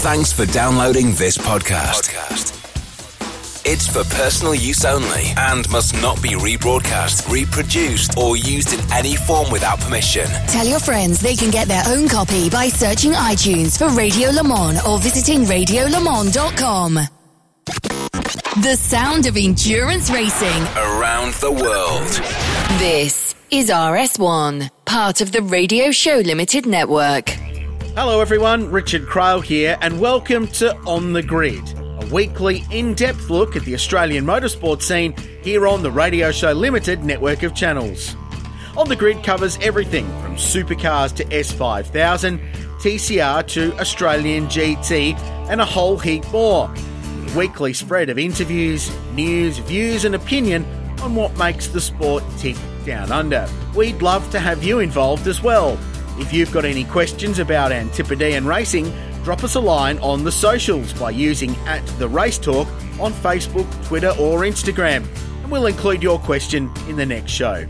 Thanks for downloading this podcast. It's for personal use only and must not be rebroadcast, reproduced, or used in any form without permission. Tell your friends they can get their own copy by searching iTunes for Radio Le Mans or visiting radiolemans.com. The sound of endurance racing Around the world. This is RS1, part of the Radio Show Limited network. Hello, everyone. Richard Craill here, and welcome to On the Grid, a weekly in depth look at the Australian motorsport scene here on the Radio Show Limited network of channels. On the Grid covers everything from supercars to S5000, TCR to Australian GT, and a whole heap more. A weekly spread of interviews, news, views, and opinion on what makes the sport tick down under. We'd love to have you involved as well. If you've got any questions about Antipodean racing, drop us a line on the socials by using at the Race Talk on Facebook, Twitter, or Instagram, and we'll include your question in the next show.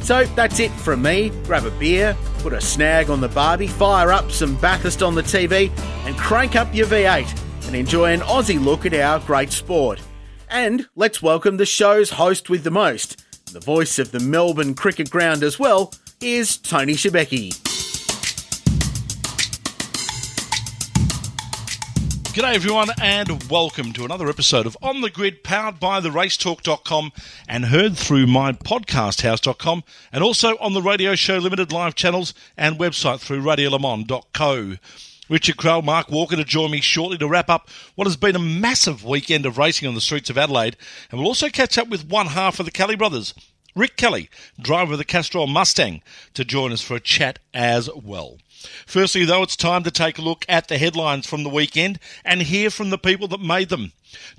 So that's it from me. Grab a beer, put a snag on the Barbie, fire up some Bathurst on the TV, and crank up your V8 and enjoy an Aussie look at our great sport. And let's welcome the show's host with the most, the voice of the Melbourne Cricket Ground as well, is Tony Schibeci. G'day everyone and welcome to another episode of On the Grid powered by the racetalk.com and heard through my podcasthouse.com and also on the radio show limited live channels and website through radiolemans.co. Richard Craill, Mark Walker to join me shortly to wrap up what has been a massive weekend of racing on the streets of Adelaide and we'll also catch up with one half of the Kelly brothers. Rick Kelly, driver of the Castrol Mustang, to join us for a chat as well. Firstly, though, it's time to take a look at the headlines from the weekend and hear from the people that made them.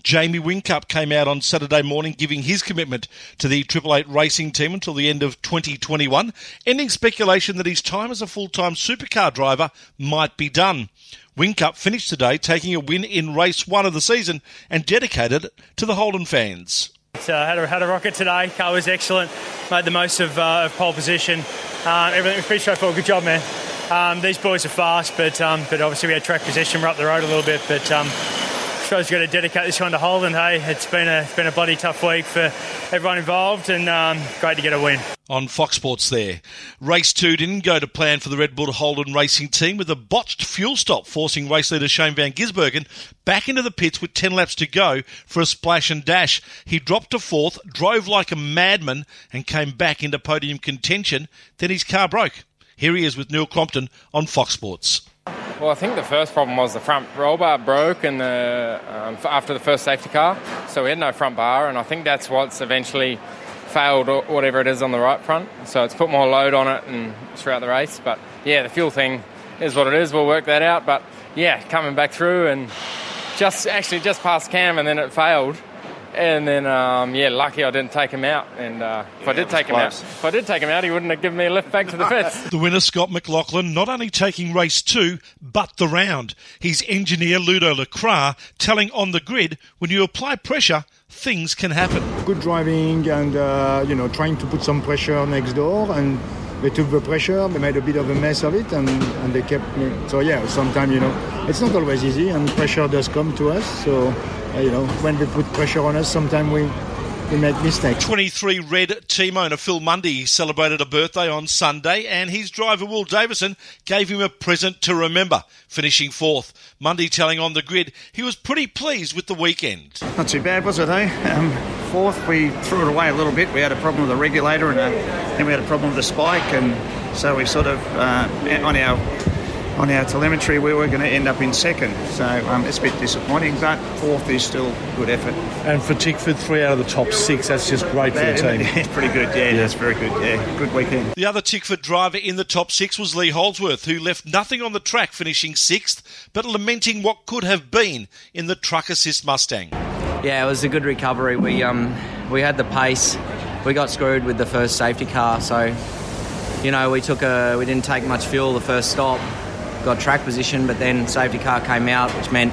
Jamie Whincup came out on Saturday morning giving his commitment to the Triple Eight racing team until the end of 2021, ending speculation that his time as a full-time supercar driver might be done. Whincup finished today taking a win in race one of the season and dedicated it to the Holden fans. Uh, had, a, had a rocket today. Car was excellent. Made the most of, uh, of pole position. Uh, everything was pretty straightforward. Good job, man. Um, these boys are fast, but um, but obviously we had track position. We're up the road a little bit, but um, suppose we've got to dedicate this one to Holden. Hey, it's been a it's been a bloody tough week for everyone involved, and um, great to get a win. On Fox Sports, there. Race two didn't go to plan for the Red Bull Holden racing team with a botched fuel stop, forcing race leader Shane Van Gisbergen back into the pits with 10 laps to go for a splash and dash. He dropped to fourth, drove like a madman, and came back into podium contention. Then his car broke. Here he is with Neil Crompton on Fox Sports. Well, I think the first problem was the front roll bar broke and the, um, after the first safety car, so we had no front bar, and I think that's what's eventually failed or whatever it is on the right front. So it's put more load on it and throughout the race. But yeah, the fuel thing is what it is. We'll work that out. But yeah, coming back through and just actually just past Cam and then it failed. And then, um, yeah, lucky I didn't take him out. And uh, if I did take him out, if I did take him out, he wouldn't have given me a lift back to the pits. The winner, Scott McLaughlin, not only taking race two, but the round. His engineer, Ludo Lacroix, telling on the grid, when you apply pressure, things can happen. Good driving and, uh, you know, trying to put some pressure next door. And they took the pressure, they made a bit of a mess of it, and, and they kept me. So, yeah, sometimes, you know, it's not always easy, and pressure does come to us. So, uh, you know, when they put pressure on us, sometimes we, we make mistakes. 23 Red team owner Phil Munday celebrated a birthday on Sunday, and his driver Will Davison gave him a present to remember, finishing fourth. Mundy telling on the grid he was pretty pleased with the weekend. Not too bad, was it, eh? Um, fourth, we threw it away a little bit. We had a problem with the regulator, and uh, then we had a problem with the spike, and so we sort of uh, on our on our telemetry we were going to end up in second. So um, it's a bit disappointing, but fourth is still good effort. And for Tickford, three out of the top six, that's just great for the team. it? It's pretty good. Yeah, that's very good. Yeah, good weekend. The other Tickford driver in the top six was Lee Holdsworth, who left nothing on the track, finishing sixth, but lamenting what could have been in the truck assist Mustang. Yeah, it was a good recovery. We um we had the pace. We got screwed with the first safety car, so you know we took a we didn't take much fuel the first stop. Got track position, but then safety car came out, which meant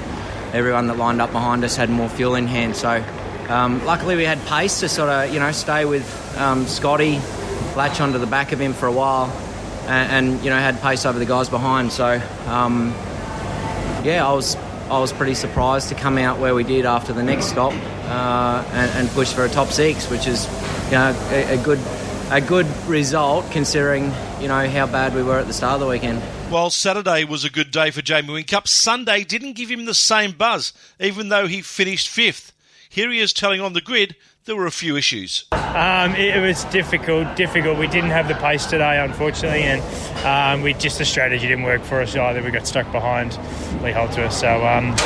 everyone that lined up behind us had more fuel in hand. So um, luckily we had pace to sort of you know stay with um, Scotty, latch onto the back of him for a while, and, and you know had pace over the guys behind. So um, yeah, I was I was pretty surprised to come out where we did after the next stop uh, and, and, push for a top six, which is you know a, a, good a good result considering you know how bad we were at the start of the weekend. Well, Saturday was a good day for Jamie Whincup. Sunday didn't give him the same buzz, even though he finished fifth. Here he is telling on the grid there were a few issues. Um, it, it, was difficult, difficult. We didn't have the pace today, unfortunately, and um, we just the strategy didn't work for us either. We got stuck behind Lee Holdsworth, so um,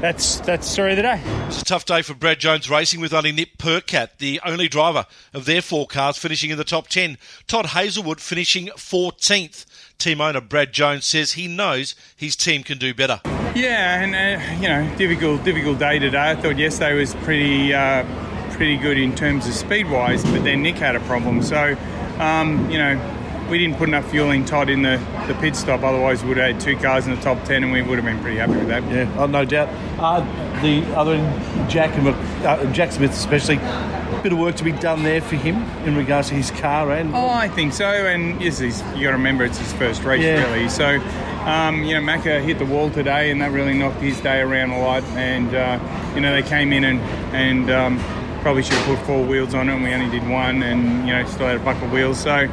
that's that's the story of the day. It's a tough day for Brad Jones Racing with only Nick Percat, the only driver of their four cars, finishing in the top 10. Todd Hazelwood finishing 14th. Team owner Brad Jones says he knows his team can do better. Yeah, and uh, you know, difficult, difficult day today. I thought yesterday was pretty. Uh, pretty good in terms of speed wise, but then Nick had a problem. So, um, you know, we didn't put enough fuel in Todd in the, the pit stop, otherwise, we would have had two cars in the top 10 and we would have been pretty happy with that. Yeah, oh, no doubt. Uh, the other Jack and uh, Jack Smith, especially, a bit of work to be done there for him in regards to his car and. Oh, I think so. And yes, you got to remember it's his first race, yeah. really. So, um, you know, Macca hit the wall today, and that really knocked his day around a lot. And uh, you know, they came in and and um, probably should have put four wheels on it, and we only did one, and you know still had a buckle of wheels. So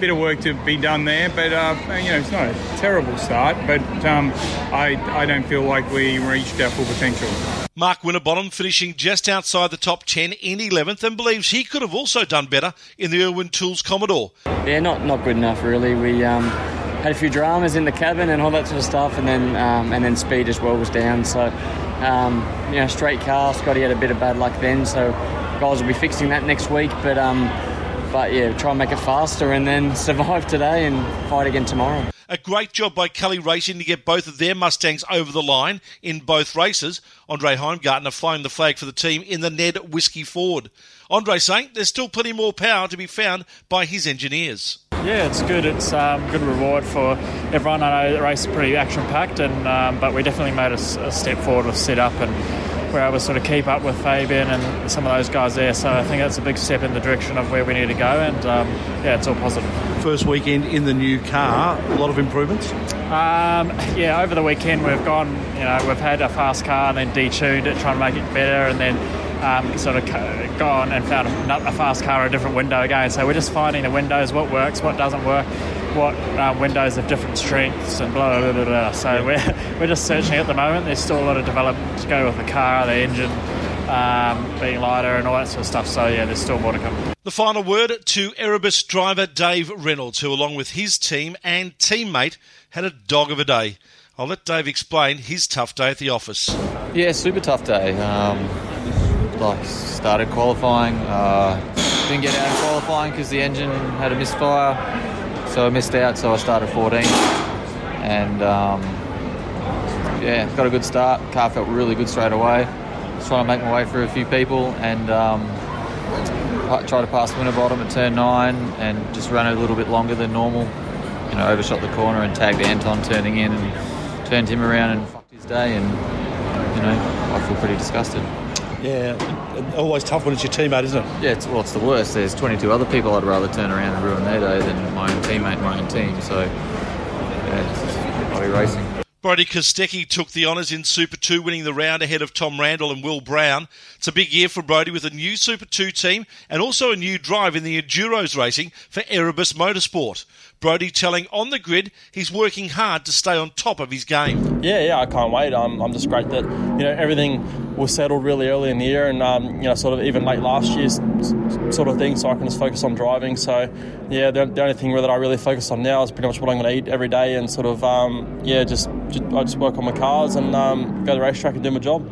bit of work to be done there, but uh, you know it's not a terrible start. But um, I I don't feel like we reached our full potential. Mark Winterbottom finishing just outside the top 10 in 11th and believes he could have also done better in the Irwin Tools Commodore. Yeah, not not good enough really. We um, had a few dramas in the cabin and all that sort of stuff, and then um, and then speed as well was down. So um, you know, straight car. Scotty had a bit of bad luck then, so guys will be fixing that next week. But um, but yeah, try and make it faster and then survive today and fight again tomorrow. A great job by Kelly Racing to get both of their Mustangs over the line in both races. Andre Heimgartner flying the flag for the team in the Ned Whiskey Ford. Andre saying there's still plenty more power to be found by his engineers. Yeah, it's good. It's um, good reward for everyone. I know the race is pretty action packed, and um, but we definitely made a, a, step forward with setup and we're able to sort of keep up with Fabian and some of those guys there. So I think that's a big step in the direction of where we need to go, and um, yeah, it's all positive. First weekend in the new car, a lot of improvements. Um, yeah, over the weekend we've gone, you know, we've had a fast car and then detuned it, trying to make it better, and then um, sort of gone and found a, a fast car, a different window again. So we're just finding the windows, what works, what doesn't work, what uh, windows have different strengths, and blah blah blah. blah. So we're we're just searching at the moment. There's still a lot of development to go with the car, the engine. Um, being lighter and all that sort of stuff. So yeah, there's still more to come. The final word to Erebus driver Dave Reynolds, who, along with his team and teammate, had a dog of a day. I'll let Dave explain his tough day at the office. Yeah, super tough day. Um, like started qualifying, uh, didn't get out of qualifying because the engine had a misfire, so I missed out. So I started 14, and um, yeah, got a good start. Car felt really good straight away. Was trying to make my way through a few people and um, try to pass Winterbottom at turn nine, and just ran a little bit longer than normal. You know, overshot the corner and tagged Anton turning in and turned him around and fucked his day. And you know, I feel pretty disgusted. Yeah, always tough when it's your teammate, isn't it? Yeah, it's, well, it's the worst. There's 22 other people I'd rather turn around and ruin their day than my own teammate, my own team. So, yeah, I'll be racing. Brodie Kostecki took the honours in Super 2, winning the round ahead of Tom Randall and Will Brown. It's a big year for Brodie with a new Super 2 team and also a new drive in the Enduros racing for Erebus Motorsport. Brodie telling on the grid he's working hard to stay on top of his game. Yeah, yeah, I can't wait. I'm, I'm just great that you know everything was settled really early in the year, and um, you know sort of even late last year sort of thing, so I can just focus on driving. So yeah, the, the only thing that I really focus on now is pretty much what I'm going to eat every day, and sort of um, yeah, just, just, I just work on my cars and um, go to the racetrack and do my job.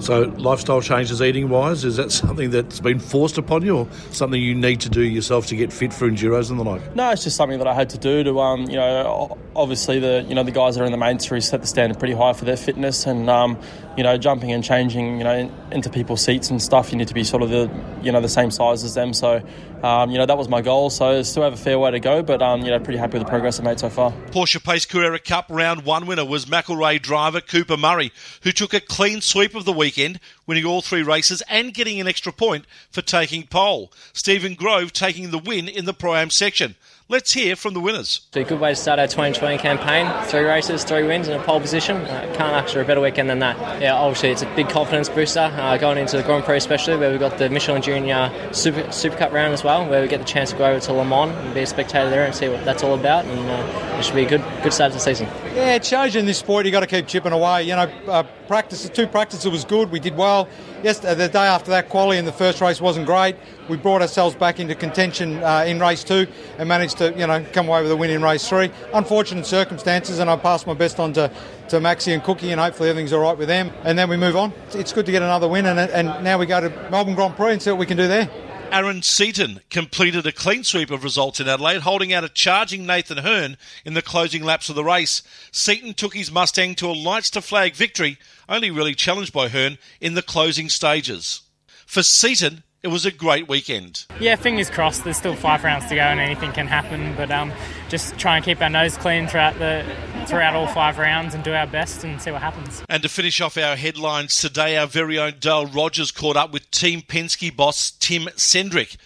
So, lifestyle changes eating wise, is that something that's been forced upon you or something you need to do yourself to get fit for enduros and the like? No, it's just something that I had to do to, um, you know, obviously the, you know, the guys that are in the main series set the standard pretty high for their fitness and, um, you know, jumping and changing, you know, into people's seats and stuff, you need to be sort of the, you know, the same size as them. So, um, you know, that was my goal. So, still have a fair way to go, but, um, you know, pretty happy with the progress I've made so far. Porsche Pace Carrera Cup round one winner was McElrea driver Cooper Murray, who took a clean sweep of the weekend, winning all three races and getting an extra point for taking pole. Stephen Grove taking the win in the Pro Am section. Let's hear from the winners. It's a good way to start our 2020 campaign. Three races, three wins, and a pole position. Uh, can't ask for a better weekend than that. Yeah, obviously it's a big confidence booster uh, going into the Grand Prix, especially where we've got the Michelin Junior Super Super Cup round as well, where we get the chance to go over to Le Mans and be a spectator there and see what that's all about. And uh, it should be a good good start to the season. Yeah, it's changing this sport. You got to keep chipping away. You know, uh, practice two practices was good. We did well. Yes, the day after that, quali in the first race wasn't great. We brought ourselves back into contention uh, in race two and managed to, you know, come away with a win in race three. Unfortunate circumstances, and I passed my best on to, to Maxi and Cookie, and hopefully everything's all right with them. And then we move on. It's good to get another win, and, and now we go to Melbourne Grand Prix and see what we can do there. Aaron Seaton completed a clean sweep of results in Adelaide, holding out a charging Nathan Herne in the closing laps of the race. Seaton took his Mustang to a lights to flag victory, only really challenged by Hearn in the closing stages. For Seaton, it was a great weekend. Yeah, fingers crossed. There's still five rounds to go, and anything can happen. But um, just try and keep our nose clean throughout the throughout all five rounds, and do our best, and see what happens. And to finish off our headlines today, our very own Dale Rogers caught up with Team Penske boss Tim Cindric.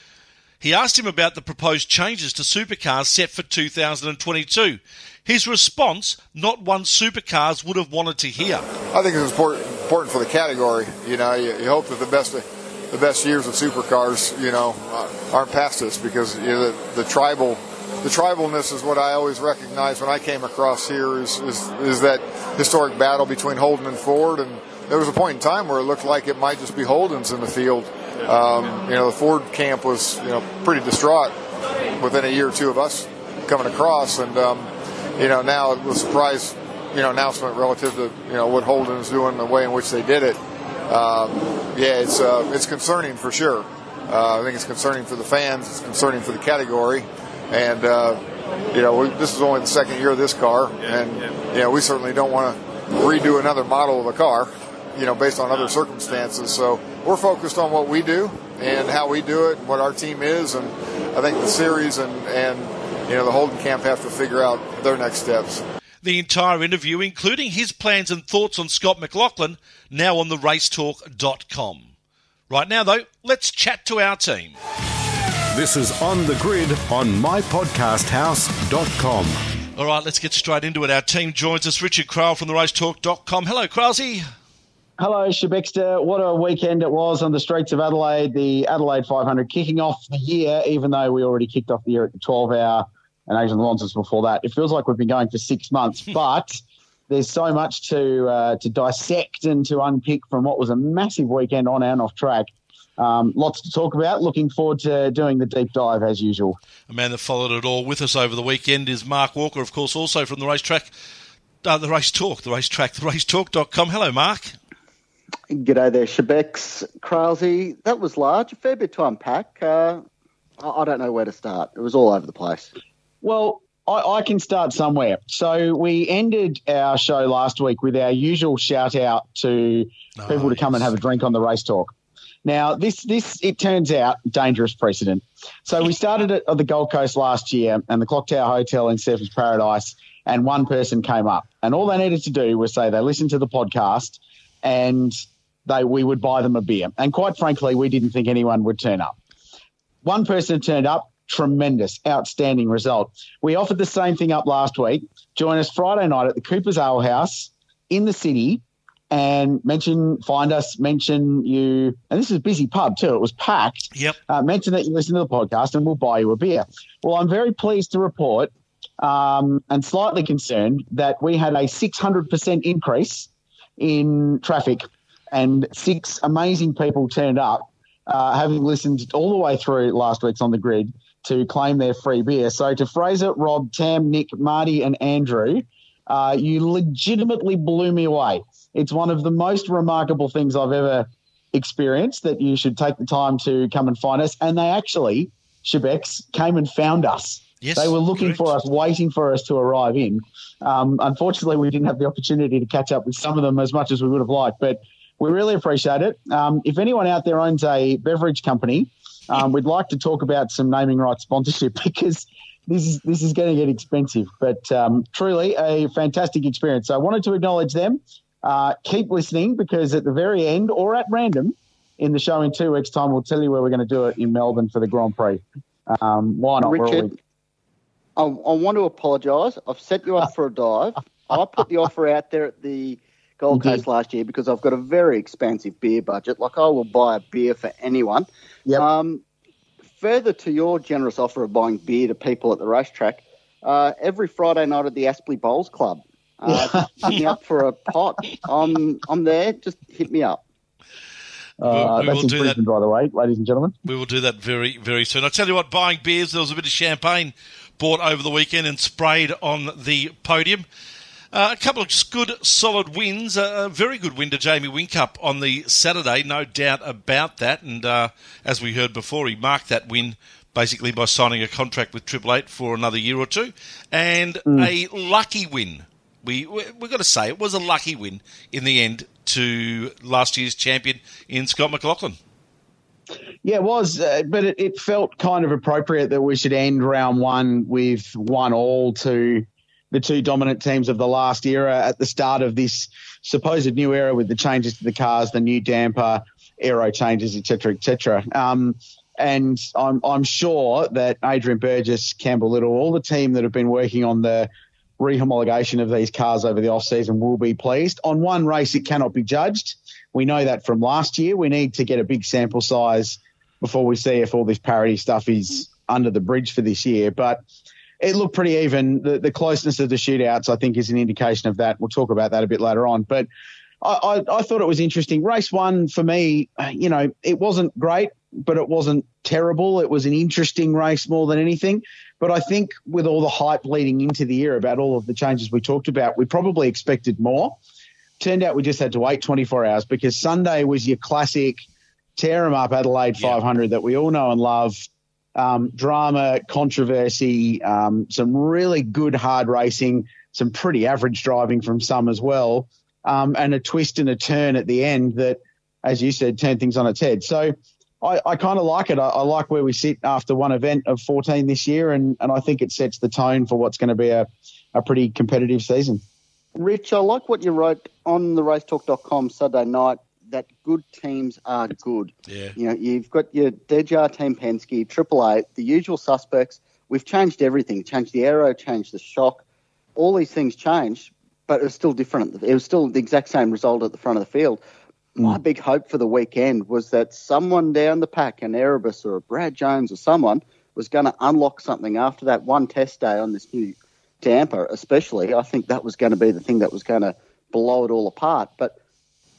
He asked him about the proposed changes to supercars set for 2022. His response, not one supercars would have wanted to hear. I think it's important, important for the category. You know, you, you hope that the best the best years of supercars, you know, aren't past us because you know, the, the tribal the tribalness is what I always recognized when I came across here is, is, is that historic battle between Holden and Ford. And there was a point in time where it looked like it might just be Holden's in the field. Um, you know, the Ford camp was, you know, pretty distraught within a year or two of us coming across. And, um, you know, now it was a surprise, you know, announcement relative to, you know, what Holden's doing, the way in which they did it. Um, yeah, it's, uh, it's concerning for sure. Uh, I think it's concerning for the fans. It's concerning for the category. And, uh, you know, we, this is only the second year of this car, and, you know, we certainly don't want to redo another model of a car, you know, based on other circumstances. So we're focused on what we do and how we do it and what our team is. And I think the series and, and you know, the Holden camp have to figure out their next steps. The entire interview, including his plans and thoughts on Scott McLaughlin, now on the racetalk.com. Right now, though, let's chat to our team. This is On the Grid on mypodcasthouse.com. All right, let's get straight into it. Our team joins us, Richard Craill from the racetalk.com. Hello, Kralsey. Hello, Shebexter. What a weekend it was on the streets of Adelaide. The Adelaide 500 kicking off the year, even though we already kicked off the year at the 12 hour and Asian Le Mans before that. It feels like we've been going for six months, but there's so much to uh, to dissect and to unpick from what was a massive weekend on and off track. Um, lots to talk about. Looking forward to doing the deep dive as usual. A man that followed it all with us over the weekend is Mark Walker, of course, also from the racetrack, uh, the race talk, the racetrack, the racetalk.com. Hello, Mark. G'day there, Shebex. Crailsy. That was large, a fair bit to unpack. Uh, I don't know where to start. It was all over the place. Well, I, I, can start somewhere. So we ended our show last week with our usual shout out to oh, people to come yes. and have a drink on the race talk. Now, this this it turns out dangerous precedent. So we started at the Gold Coast last year, and the Clock Tower Hotel in Surfers Paradise, and one person came up, and all they needed to do was say they listened to the podcast, and they we would buy them a beer. And quite frankly, we didn't think anyone would turn up. One person turned up, tremendous, outstanding result. We offered the same thing up last week. Join us Friday night at the Cooper's Ale House in the city and mention, find us, mention you. And this is a busy pub too. It was packed. Yep. Uh, mention that you listen to the podcast and we'll buy you a beer. Well, I'm very pleased to report um, and slightly concerned that we had a 600% increase in traffic and six amazing people turned up, uh, having listened all the way through last week's on the grid to claim their free beer. So to Fraser, Rob, Tam, Nick, Marty, and Andrew, uh, you legitimately blew me away. It's one of the most remarkable things I've ever experienced that you should take the time to come and find us. And they actually, Shebex, came and found us. Yes, they were looking correct. for us, waiting for us to arrive in. Um, unfortunately, we didn't have the opportunity to catch up with some of them as much as we would have liked, but we really appreciate it. Um, if anyone out there owns a beverage company, um, we'd like to talk about some naming rights sponsorship because this is this is going to get expensive. But um, truly a fantastic experience. So I wanted to acknowledge them. Uh, keep listening because at the very end or at random in the show in two weeks' time, we'll tell you where we're going to do it in Melbourne for the Grand Prix. Um, why not? Richard, I, I want to apologise. I've set you up for a dive. I put the offer out there at the Gold Coast last year because I've got a very expansive beer budget. Like I will buy a beer for anyone. Um, further to your generous offer of buying beer to people at the racetrack, uh, every Friday night at the Aspley Bowls Club, uh, hit me up for a pot. I'm I'm there. Just hit me up. Uh, we that's will do Brisbane, by the way, ladies and gentlemen. We will do that very, very soon. I tell you what, buying beers, there was a bit of champagne bought over the weekend and sprayed on the podium. Uh, a couple of good, solid wins. Uh, a very good win to Jamie Whincup on the Saturday, no doubt about that. And uh, as we heard before, he marked that win basically by signing a contract with Triple Eight for another year or two, and a lucky win. We we- we've got to say it was a lucky win in the end to last year's champion in Scott McLaughlin. Yeah, it was, uh, but it, it felt kind of appropriate that we should end round one with one all to the two dominant teams of the last era at the start of this supposed new era with the changes to the cars, the new damper, aero changes, etc., etc. Um, and I'm I'm sure that Adrian Burgess, Campbell Little, all the team that have been working on the rehomologation of these cars over the off season will be pleased. On one race, it cannot be judged. We know that from last year. We need to get a big sample size before we see if all this parity stuff is under the bridge for this year. But it looked pretty even. The, the closeness of the shootouts, I think, is an indication of that. We'll talk about that a bit later on. But I, I, I thought it was interesting. Race one for me, you know, it wasn't great, but it wasn't terrible. It was an interesting race more than anything. But I think with all the hype leading into the year about all of the changes we talked about, we probably expected more. Turned out we just had to wait 24 hours because Sunday was your classic tear 'em up Adelaide 500 that we all know and love. Um, drama, controversy, um, some really good hard racing, some pretty average driving from some as well, um, and a twist and a turn at the end that, as you said, turned things on its head. So I, I kind of like it. I, I like where we sit after one event of 14 this year, and, and I think it sets the tone for what's going to be a, a pretty competitive season. Rich, I like what you wrote on the racetalk.com Saturday night that good teams are good. Yeah. You know, you've got your DJR Team Penske, Triple Eight, the usual suspects. We've changed everything, changed the aero, changed the shock. All these things changed, but it was still different. It was still the exact same result at the front of the field. Hmm. My big hope for the weekend was that someone down the pack, an Erebus or a Brad Jones or someone, was going to unlock something after that one test day on this new damper, especially. I think that was going to be the thing that was going to blow it all apart. But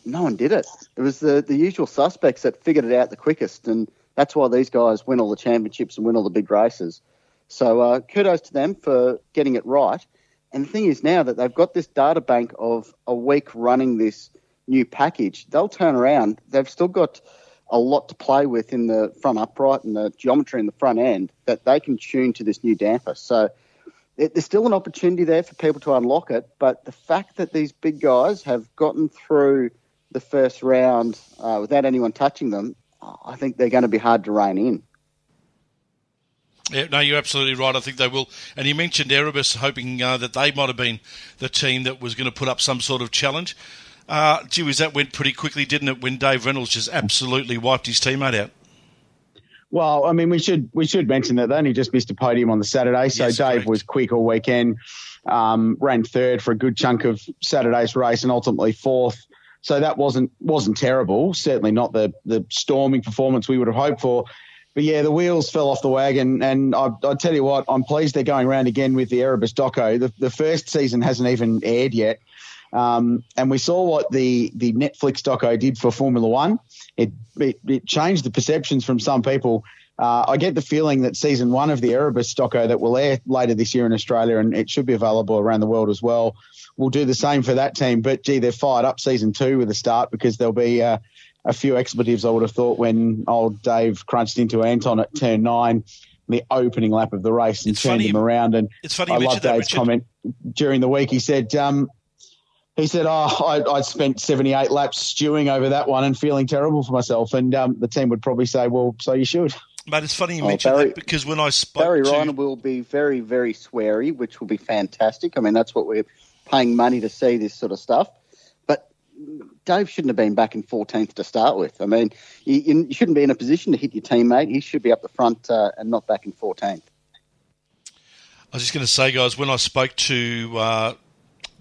no one did it. It was the, the usual suspects that figured it out the quickest, and that's why these guys win all the championships and win all the big races. So uh, kudos to them for getting it right. And the thing is now that they've got this data bank of a week running this new package, they'll turn around. They've still got a lot to play with in the front upright and the geometry in the front end that they can tune to this new damper. So it, there's still an opportunity there for people to unlock it. But the fact that these big guys have gotten through the first round uh, without anyone touching them, I think they're going to be hard to rein in. Yeah, no, you're absolutely right. I think they will. And you mentioned Erebus, hoping uh, that they might have been the team that was going to put up some sort of challenge. Uh, gee whiz, that went pretty quickly, didn't it? When Dave Reynolds just absolutely wiped his teammate out. Well, I mean, we should we should mention that they only just missed a podium on the Saturday, so Yes, Dave correct. was quick all weekend. Um, ran third for a good chunk of Saturday's race, and ultimately fourth. So that wasn't wasn't terrible. Certainly not the the storming performance we would have hoped for. But yeah, the wheels fell off the wagon, and I, I tell you what, I'm pleased they're going around again with the Erebus Doco. The, the first season hasn't even aired yet, um, and we saw what the the Netflix Doco did for Formula One. It it, it changed the perceptions from some people. Uh, I get the feeling that season one of the Erebus Doco that will air later this year in Australia, and it should be available around the world as well, will do the same for that team. But gee, they're fired up season two with a start because there'll be uh, a few expletives. I would have thought when old Dave crunched into Anton at turn nine, the opening lap of the race, and turned funny him around. And it's funny I love mentioned that, Dave's Richard. comment during the week. He said. Um, he said, "Oh, I, I spent 78 laps stewing over that one and feeling terrible for myself." And um, the team would probably say, "Well, so you should." But it's funny you Oh, mentioned Barry- that because when I spoke Barry to Ryan will be very, very sweary, which will be fantastic. I mean, that's what we're paying money to see this sort of stuff. But Dave shouldn't have been back in 14th to start with. I mean, you, you shouldn't be in a position to hit your teammate. He should be up the front uh, and not back in 14th. I was just going to say, guys, when I spoke to uh,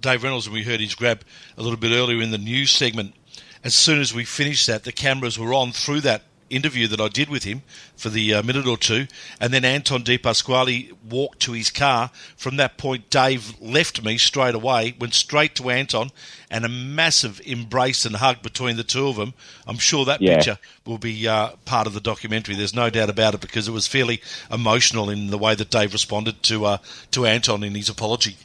Dave Reynolds and we heard his grab a little bit earlier in the news segment, as soon as we finished that, the cameras were on through that interview that I did with him for the uh, minute or two, and then Anton De Pasquale walked to his car. From that point, Dave left me straight away, went straight to Anton, and a massive embrace and hug between the two of them. I'm sure that Yeah. picture will be uh, part of the documentary. There's no doubt about it because it was fairly emotional in the way that Dave responded to uh, to Anton in his apology.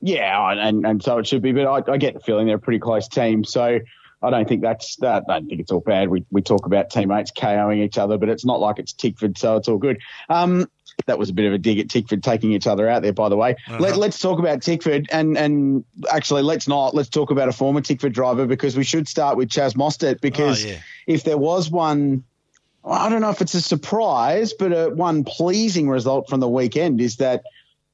Yeah, and, and so it should be. But I, I get the feeling they're a pretty close team. So I don't think that's that. I don't think it's all bad. We we talk about teammates KOing each other, but it's not like it's Tickford, so it's all good. Um, that was a bit of a dig at Tickford taking each other out there, by the way. Let, let's talk about Tickford, and and actually let's not. Let's talk about a former Tickford driver because we should start with Chaz Mostert because Oh, yeah. if there was one. I don't know if it's a surprise, but a, one pleasing result from the weekend is that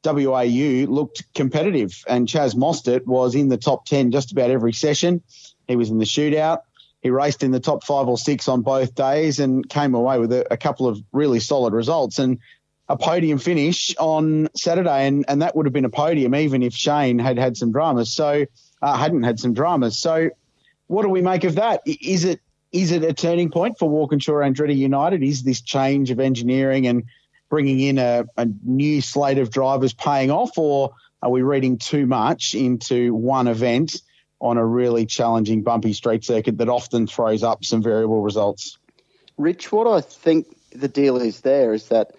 WAU looked competitive, and Chaz Mostert was in the top 10 just about every session. He was in the shootout. He raced in the top five or six on both days and came away with a, a couple of really solid results and a podium finish on Saturday. And, and that would have been a podium even if Shane had had some dramas. So, uh, hadn't had some dramas. So, what do we make of that? Is it is it a turning point for Walkinshaw Andretti United? Is this change of engineering and bringing in a, a new slate of drivers paying off, or are we reading too much into one event on a really challenging, bumpy street circuit that often throws up some variable results? Rich, what I think the deal is there is that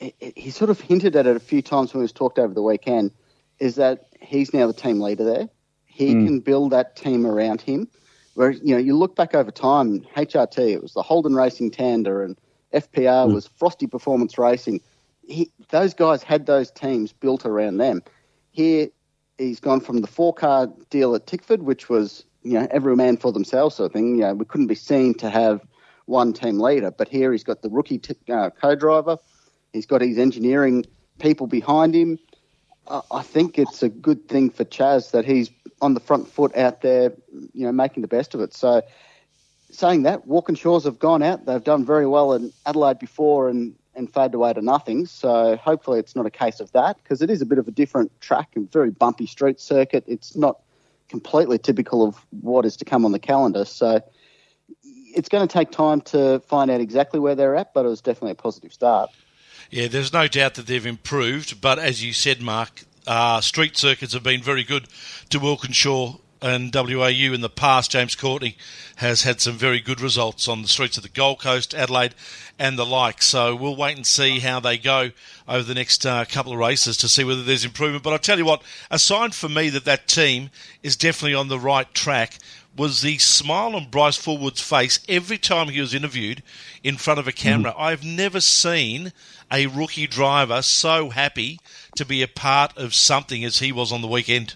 he- sort of hinted at it a few times when it was talked over the weekend, is that he's now the team leader there. He Mm. can build that team around him. Where you know you look back over time, HRT it was the Holden Racing Tander and FPR Mm. was Frosty Performance Racing. He, those guys had those teams built around them. Here he's gone from the four car deal at Tickford, which was you know every man for themselves sort of thing. You know we couldn't be seen to have one team leader, but here he's got the rookie t- uh, co-driver. He's got his engineering people behind him. I I think it's a good thing for Chaz that he's on the front foot out there, you know, making the best of it. So, saying that, Walkinshaws have gone out. They've done very well in Adelaide before and, and faded away to nothing. So, hopefully, it's not a case of that because it is a bit of a different track and very bumpy street circuit. It's not completely typical of what is to come on the calendar. So, it's going to take time to find out exactly where they're at, but it was definitely a positive start. Yeah, there's no doubt that they've improved, but as you said, Mark, uh, street circuits have been very good to Walkinshaw and WAU in the past. James Courtney has had some very good results on the streets of the Gold Coast, Adelaide, and the like. So we'll wait and see how they go over the next uh, couple of races to see whether there's improvement. But I'll tell you what, a sign for me that that team is definitely on the right track was the smile on Bryce Fullwood's face every time he was interviewed in front of a camera. I've never seen a rookie driver so happy to be a part of something as he was on the weekend.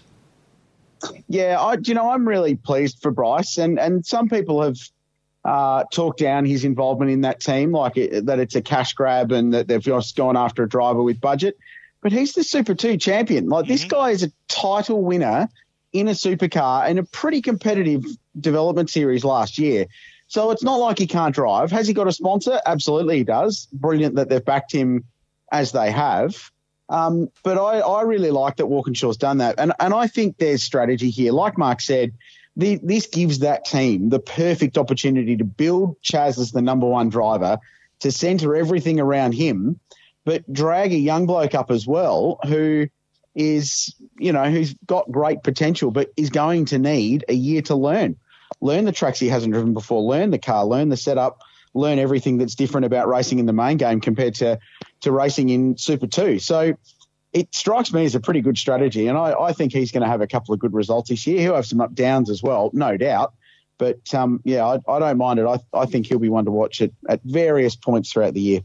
Yeah, I, you know, I'm really pleased for Bryce, and and some people have uh, talked down his involvement in that team, like it, that it's a cash grab and that they've just gone after a driver with budget. But he's the Super Two champion. Like this guy is a title winner in a supercar in a pretty competitive development series last year. So it's not like he can't drive. Has he got a sponsor? Absolutely, he does. Brilliant that they've backed him as they have. Um, but I, I really like that Walkinshaw's done that. And, and I think there's strategy here. Like Mark said, the, this gives that team the perfect opportunity to build Chaz as the number one driver, to centre everything around him, but drag a young bloke up as well who is, you know, who's got great potential, but is going to need a year to learn. Learn the tracks he hasn't driven before, learn the car, learn the setup, learn everything that's different about racing in the main game compared to, to racing in Super 2. So it strikes me as a pretty good strategy, and I, I think he's going to have a couple of good results this year. He'll have some up downs as well, no doubt. But um, yeah, I, I don't mind it. I, I think he'll be one to watch at, at various points throughout the year.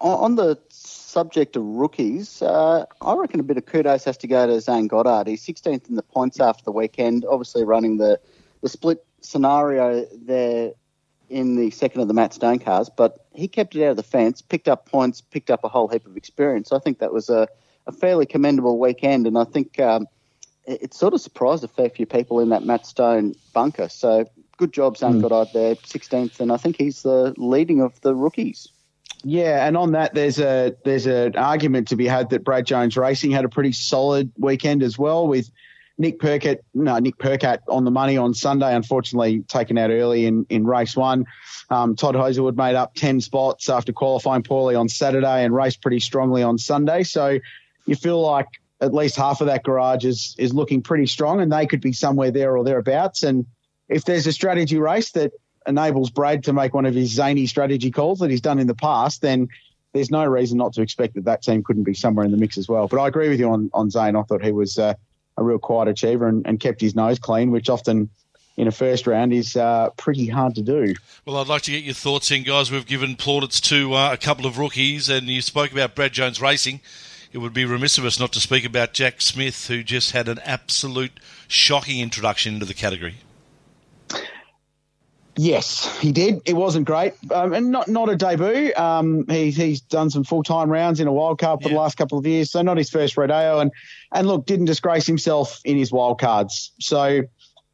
On the subject of rookies, uh, I reckon a bit of kudos has to go to Zane Goddard. He's 16th in the points after the weekend, obviously running the, the split scenario there in the second of the Matt Stone cars, but he kept it out of the fence, picked up points, picked up a whole heap of experience. I think that was a, a fairly commendable weekend, and I think um, it, it sort of surprised a fair few people in that Matt Stone bunker. So good job, Zane Mm. Goddard there, 16th, and I think he's the leading of the rookies. Yeah, and on that, there's a there's an argument to be had that Brad Jones Racing had a pretty solid weekend as well with Nick Perkett, no, Nick Percat on the money on Sunday, unfortunately taken out early in, in race one. Um, Todd Hazelwood made up 10 spots after qualifying poorly on Saturday and raced pretty strongly on Sunday. So you feel like at least half of that garage is, is looking pretty strong and they could be somewhere there or thereabouts. And if there's a strategy race that enables Brad to make one of his zany strategy calls that he's done in the past, then there's no reason not to expect that that team couldn't be somewhere in the mix as well. But I agree with you on, on Zane. I thought he was uh, a real quiet achiever and, and kept his nose clean, which often in a first round is uh, pretty hard to do. Well, I'd like to get your thoughts in, guys. We've given plaudits to uh, a couple of rookies, and you spoke about Brad Jones Racing. It would be remiss of us not to speak about Jack Smith, who just had an absolute shocking introduction into the category. Yes, he did. It wasn't great, um, and not not a debut. Um, he, he's done some full time rounds in a wild card for yeah. the last couple of years, so not his first rodeo. And and look, didn't disgrace himself in his wild cards. So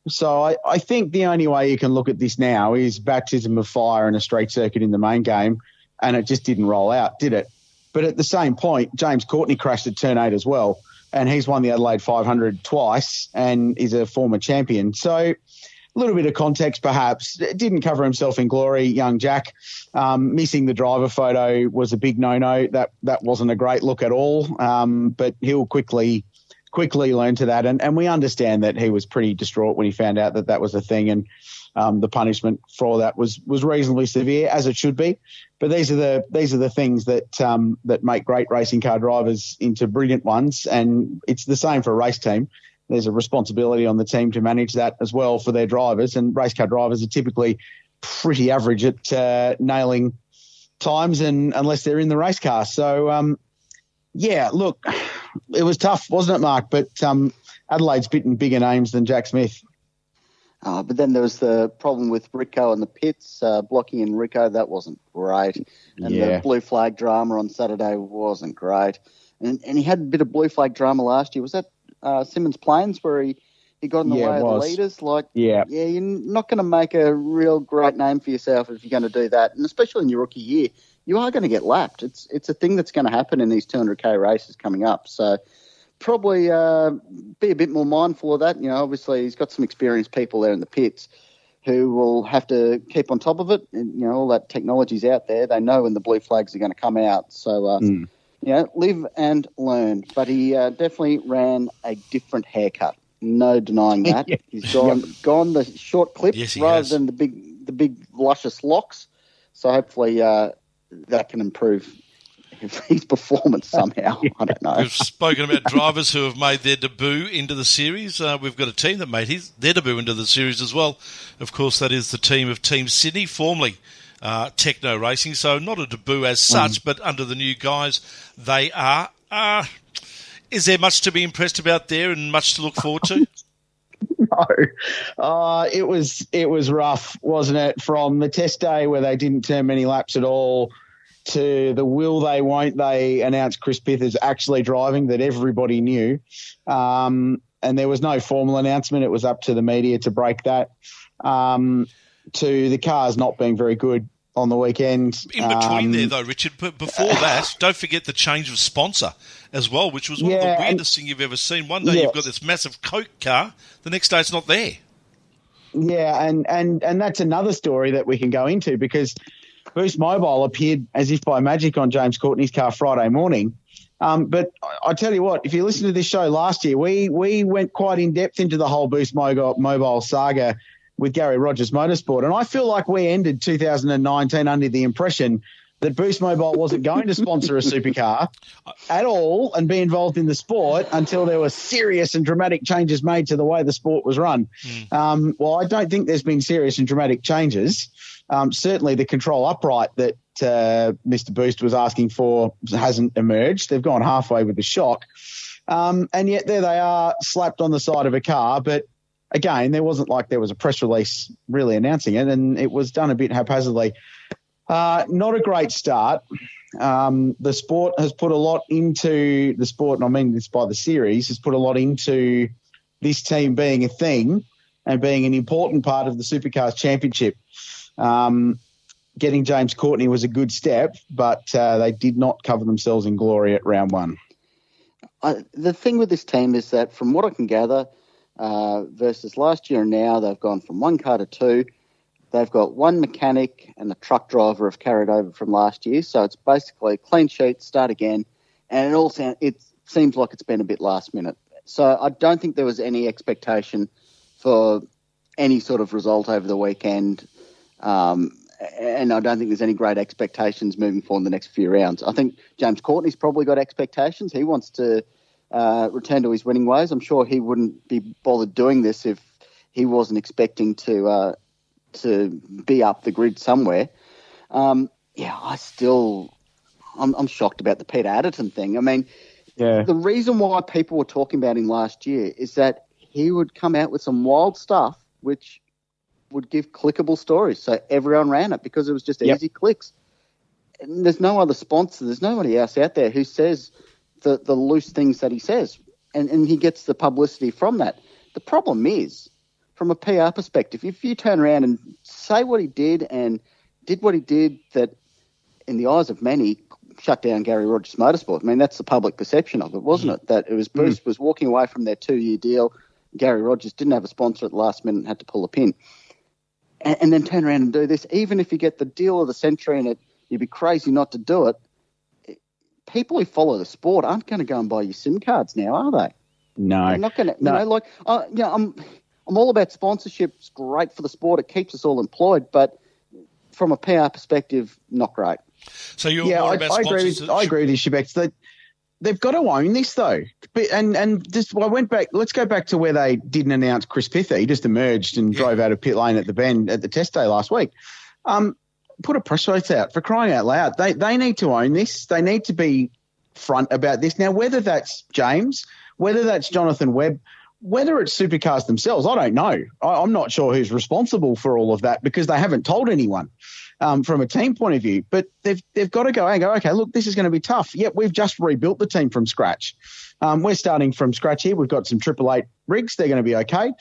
so I, I think the only way you can look at this now is baptism of fire and a straight circuit in the main game, and it just didn't roll out, did it? But at the same point, James Courtney crashed at turn eight as well, and he's won the Adelaide 500 twice and is a former champion. So a little bit of context, perhaps. Didn't cover himself in glory, young Jack. Um, missing the driver photo was a big no-no. That that wasn't a great look at all. Um, but he'll quickly quickly learn to that, and, and we understand that he was pretty distraught when he found out that that was a thing, and um, the punishment for that was was reasonably severe, as it should be. But these are the these are the things that um, that make great racing car drivers into brilliant ones, and it's the same for a race team there's a responsibility on the team to manage that as well for their drivers. And race car drivers are typically pretty average at uh, nailing times, and unless they're in the race car. So, um, yeah, look, it was tough, wasn't it, Mark? But um, Adelaide's bitten bigger names than Jack Smith. Uh, but then there was the problem with Rico and the pits, uh, blocking in Rico. That wasn't great. And yeah. the blue flag drama on Saturday wasn't great. And, and he had a bit of blue flag drama last year. Was that uh, Symmons Plains where he, he got in the Yeah, way of the leaders. Like, Yeah. yeah, you're not going to make a real great name for yourself if you're going to do that, and especially in your rookie year, you are going to get lapped. It's it's a thing that's going to happen in these 200k races coming up. So probably uh, be a bit more mindful of that. You know, obviously he's got some experienced people there in the pits who will have to keep on top of it. And, you know, all that technology's out there. They know when the blue flags are going to come out. So, uh, Mm. You know, live and learn. But he uh, definitely ran a different haircut. No denying that. He's gone gone the short clip Yes, rather has. than the big the big luscious locks. So hopefully uh, that can improve his performance somehow. I don't know. We've spoken about drivers who have made their debut into the series. Uh, we've got a team that made his their debut into the series as well. Of course, that is the team of Team Sydney, formerly uh, Tekno Racing. So not a debut as such, but under the new guys, they are. Uh, is there much to be impressed about there, and much to look forward to? no. Uh, it was it was rough, wasn't it? From the test day where they didn't turn many laps at all to the will they won't they announce Chris Pither is actually driving that everybody knew. Um, and there was no formal announcement. It was up to the media to break that. Um, to the cars not being very good on the weekend. In between Um, there, though, Richard, but before that, don't forget the change of sponsor as well, which was one of Yeah, the and- weirdest thing you've ever seen. One day Yes. you've got this massive Coke car, the next day it's not there. Yeah, and and and that's another story that we can go into because Boost Mobile appeared as if by magic on James Courtney's car Friday morning. Um, but I, I tell you what, if you listen to this show last year, we we went quite in depth into the whole Boost Mobile, mobile saga with Garry Rogers Motorsport, and I feel like we ended 2019 under the impression that Boost Mobile wasn't going to sponsor a supercar at all and be involved in the sport until there were serious and dramatic changes made to the way the sport was run. Um, well, I don't think there's been serious and dramatic changes. Um, certainly, the control upright that uh, Mr. Boost was asking for hasn't emerged. They've gone halfway with the shock. Um, and yet, there they are, slapped on the side of a car. But again, there wasn't like there was a press release really announcing it, and it was done a bit haphazardly. Uh, not a great start. Um, the sport has put a lot into the sport, and I mean this by the series, has put a lot into this team being a thing and being an important part of the Supercars Championship. Um, getting James Courtney was a good step, but uh, they did not cover themselves in glory at round one. I, the thing with this team is that, from what I can gather, uh, versus last year and now, they've gone from one car to two. They've got one mechanic and the truck driver have carried over from last year, so it's basically clean sheet, start again, and it all sound, it seems like it's been a bit last minute. So I don't think there was any expectation for any sort of result over the weekend. Um, and I don't think there's any great expectations moving forward in the next few rounds. I think James Courtney's probably got expectations. He wants to uh, return to his winning ways. I'm sure he wouldn't be bothered doing this if he wasn't expecting to uh, to be up the grid somewhere. Um, yeah, I still I'm, I'm, shocked about the Peter Adderton thing. I mean, yeah. the reason why people were talking about him last year is that he would come out with some wild stuff, which would give clickable stories. So everyone ran it because it was just Yep. easy clicks. And there's no other sponsor, there's nobody else out there who says the, the loose things that he says. And, and he gets the publicity from that. The problem is, from a PR perspective, if you turn around and say what he did and did what he did that, in the eyes of many, shut down Garry Rogers Motorsport. I mean, that's the public perception of it, wasn't it? Mm. That it was mm. Bruce was walking away from their two year deal. Garry Rogers didn't have a sponsor at the last minute and had to pull a pin. And, and then turn around and do this. Even if you get the deal of the century and it, you'd be crazy not to do it. People who follow the sport aren't going to go and buy your SIM cards now, are they? No. They're not going to, No. you know, like, uh, yeah, I'm, I'm all about sponsorship. It's great for the sport. It keeps us all employed, but from a PR perspective, not great. So you're yeah, more I, about I agree. sponsors. With, I agree with you, Shebex. That they've got to own this though. And and just well, I went back. Let's go back to where they didn't announce Chris Pither. He just emerged and drove out of pit lane at the bend at the test day last week. Um, put a press release out for crying out loud. They they need to own this. They need to be front about this. Now, whether that's James, whether that's Jonathon Webb, whether it's supercars themselves, I don't know. I, I'm not sure who's responsible for all of that because they haven't told anyone um, from a team point of view. But they've they've got to go and go. Okay, look, this is going to be tough. Yep, we've just rebuilt the team from scratch. Um, we're starting from scratch here. We've got some Triple Eight rigs. They're going to be okay.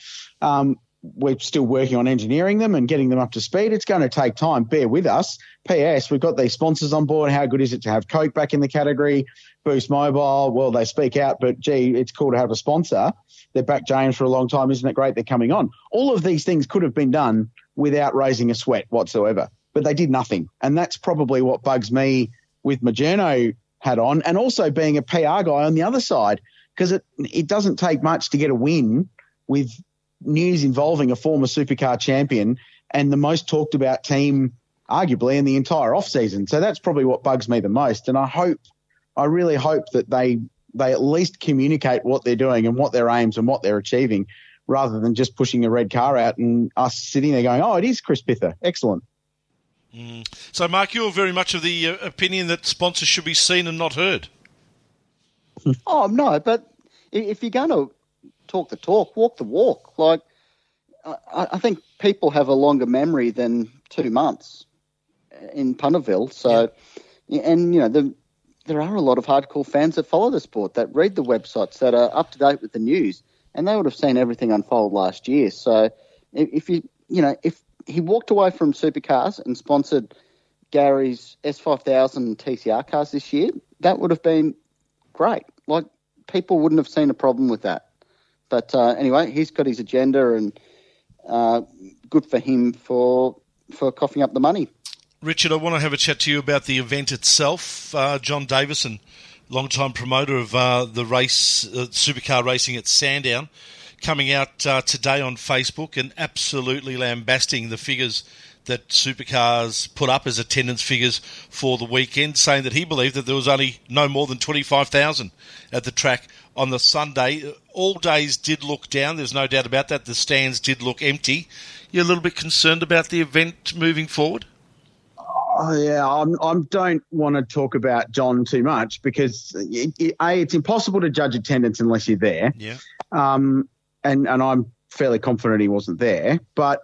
Um, we're still working on engineering them and getting them up to speed. It's going to take time. Bear with us. P.S. We've got these sponsors on board. How good is it to have Coke back in the category? Boost Mobile. Well, they speak out, but gee, it's cool to have a sponsor. They're back James for a long time. Isn't it great? They're coming on. All of these things could have been done without raising a sweat whatsoever, but they did nothing. And that's probably what bugs me with Majerno hat on and also being a PR guy on the other side because it, it doesn't take much to get a win with news involving a former supercar champion and the most talked about team arguably in the entire off season. So that's probably what bugs me the most. And I hope, I really hope that they they at least communicate what they're doing and what their aims and what they're achieving, rather than just pushing a red car out and us sitting there going, "Oh, it is Chris Pither, excellent." So, Mark, you're very much of the uh, opinion that sponsors should be seen and not heard. Oh no, but if you're going to talk the talk, walk the walk. Like I, I think people have a longer memory than two months in Punterville. So, and you know, the, there are a lot of hardcore fans that follow the sport that read the websites that are up to date with the news, and they would have seen everything unfold last year. So, if, if you you know if he walked away from supercars and sponsored Garry's S5000 TCR cars this year, that would have been great. Like people wouldn't have seen a problem with that. But uh, anyway, he's got his agenda, and uh, good for him for for coughing up the money. Richard, I want to have a chat to you about the event itself. Uh, John Davison, long-time promoter of uh, the race, uh, supercar racing at Sandown, coming out uh, today on Facebook and absolutely lambasting the figures that supercars put up as attendance figures for the weekend, saying that he believed that there was only no more than 25,000 at the track on the Sunday. All days did look down, there's no doubt about that. The stands did look empty. You're a little bit concerned about the event moving forward? Oh, yeah, I'm, I don't want to talk about John too much because it, it, a it's impossible to judge attendance unless you're there. Yeah. Um, and and I'm fairly confident he wasn't there. But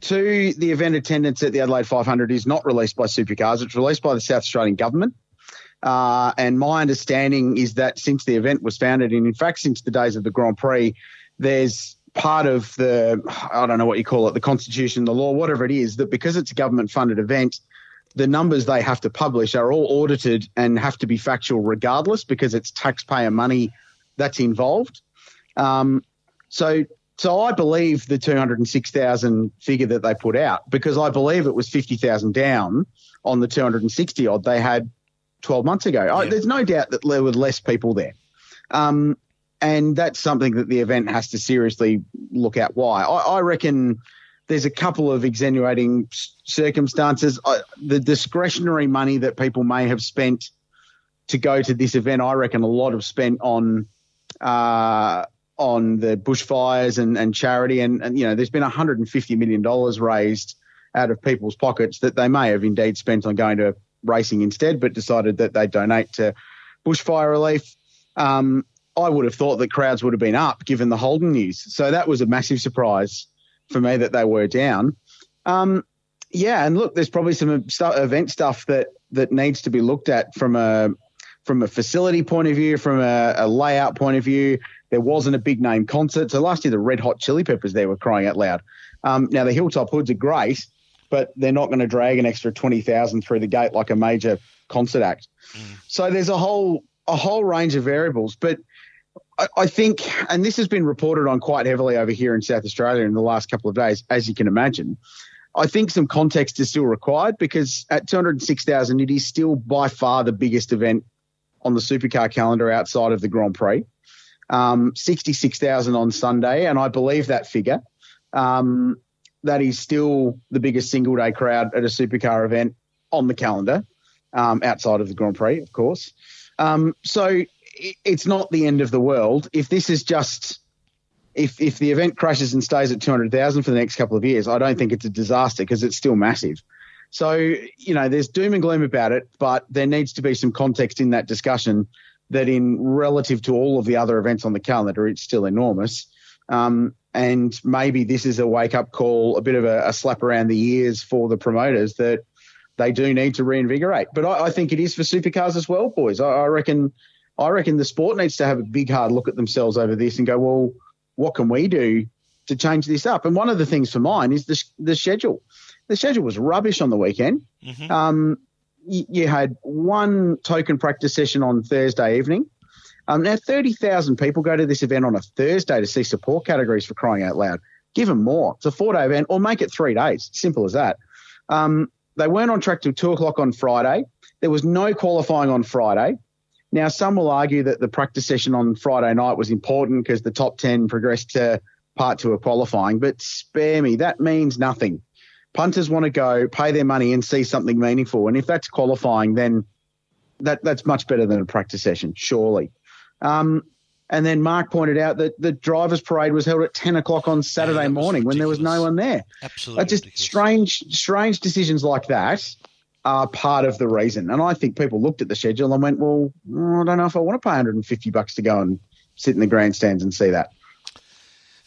two, the event attendance at the Adelaide 500 is not released by Supercars. It's released by the South Australian government. Uh, and my understanding is that since the event was founded, and in fact since the days of the Grand Prix, there's part of the I don't know what you call it, the constitution, the law, whatever it is, that because it's a government funded event, the numbers they have to publish are all audited and have to be factual regardless because it's taxpayer money that's involved. Um, so so I believe the 206,000 figure that they put out because I believe it was 50,000 down on the 260 odd they had 12 months ago. I, there's no doubt that there were less people there. Um, and that's something that the event has to seriously look at why. I, I reckon there's a couple of extenuating circumstances. I, the discretionary money that people may have spent to go to this event, I reckon a lot of spent on uh, on the bushfires and, and charity. And, and, you know, there's been $150 million raised out of people's pockets that they may have indeed spent on going to racing instead, but decided that they'd donate to bushfire relief. Um, I would have thought that crowds would have been up given the Holden news. So that was a massive surprise for me that they were down. Um, yeah, and look, there's probably some event stuff that that needs to be looked at from a from a facility point of view, from a, a layout point of view. There wasn't a big name concert. So last year, the Red Hot Chili Peppers there were crying out loud. Um, now the Hilltop Hoods are great, but they're not going to drag an extra twenty thousand through the gate like a major concert act. Mm. So there's a whole a whole range of variables, but I, I think, and this has been reported on quite heavily over here in South Australia in the last couple of days, as you can imagine. I think some context is still required because at 206,000, it is still by far the biggest event on the supercar calendar outside of the Grand Prix. Um, 66,000 on Sunday, and I believe that figure. Um, that is still the biggest single day crowd at a supercar event on the calendar, um, outside of the Grand Prix, of course. Um, so it's not the end of the world. If this is just if if the event crashes and stays at 200,000 for the next couple of years, I don't think it's a disaster because it's still massive. So, you know, there's doom and gloom about it, but there needs to be some context in that discussion that in relative to all of the other events on the calendar, it's still enormous. Um, and maybe this is a wake up call, a bit of a, a, slap around the ears for the promoters that they do need to reinvigorate. But I, I think it is for supercars as well, boys. I, I reckon I reckon the sport needs to have a big hard look at themselves over this and go, well, what can we do to change this up? And one of the things for mine is the, the schedule. The schedule was rubbish on the weekend. Mm-hmm. Um, you, you, had one token practice session on Thursday evening. Um, now, 30,000 people go to this event on a Thursday to see support categories for crying out loud. Give them more. It's a four day event or make it three days. Simple as that. Um, they weren't on track till two o'clock on Friday. There was no qualifying on Friday. Now, some will argue that the practice session on Friday night was important because the top 10 progressed to part two of qualifying, but spare me, that means nothing. Punters want to go, pay their money, and see something meaningful. And if that's qualifying, then that, that's much better than a practice session, surely. Um, and then Mark pointed out that the drivers' parade was held at 10 o'clock on Saturday yeah, morning when there was no one there. Absolutely. just ridiculous. strange, strange decisions like that are part of the reason. And I think people looked at the schedule and went, well, I don't know if I want to pay 150 bucks to go and sit in the grandstands and see that.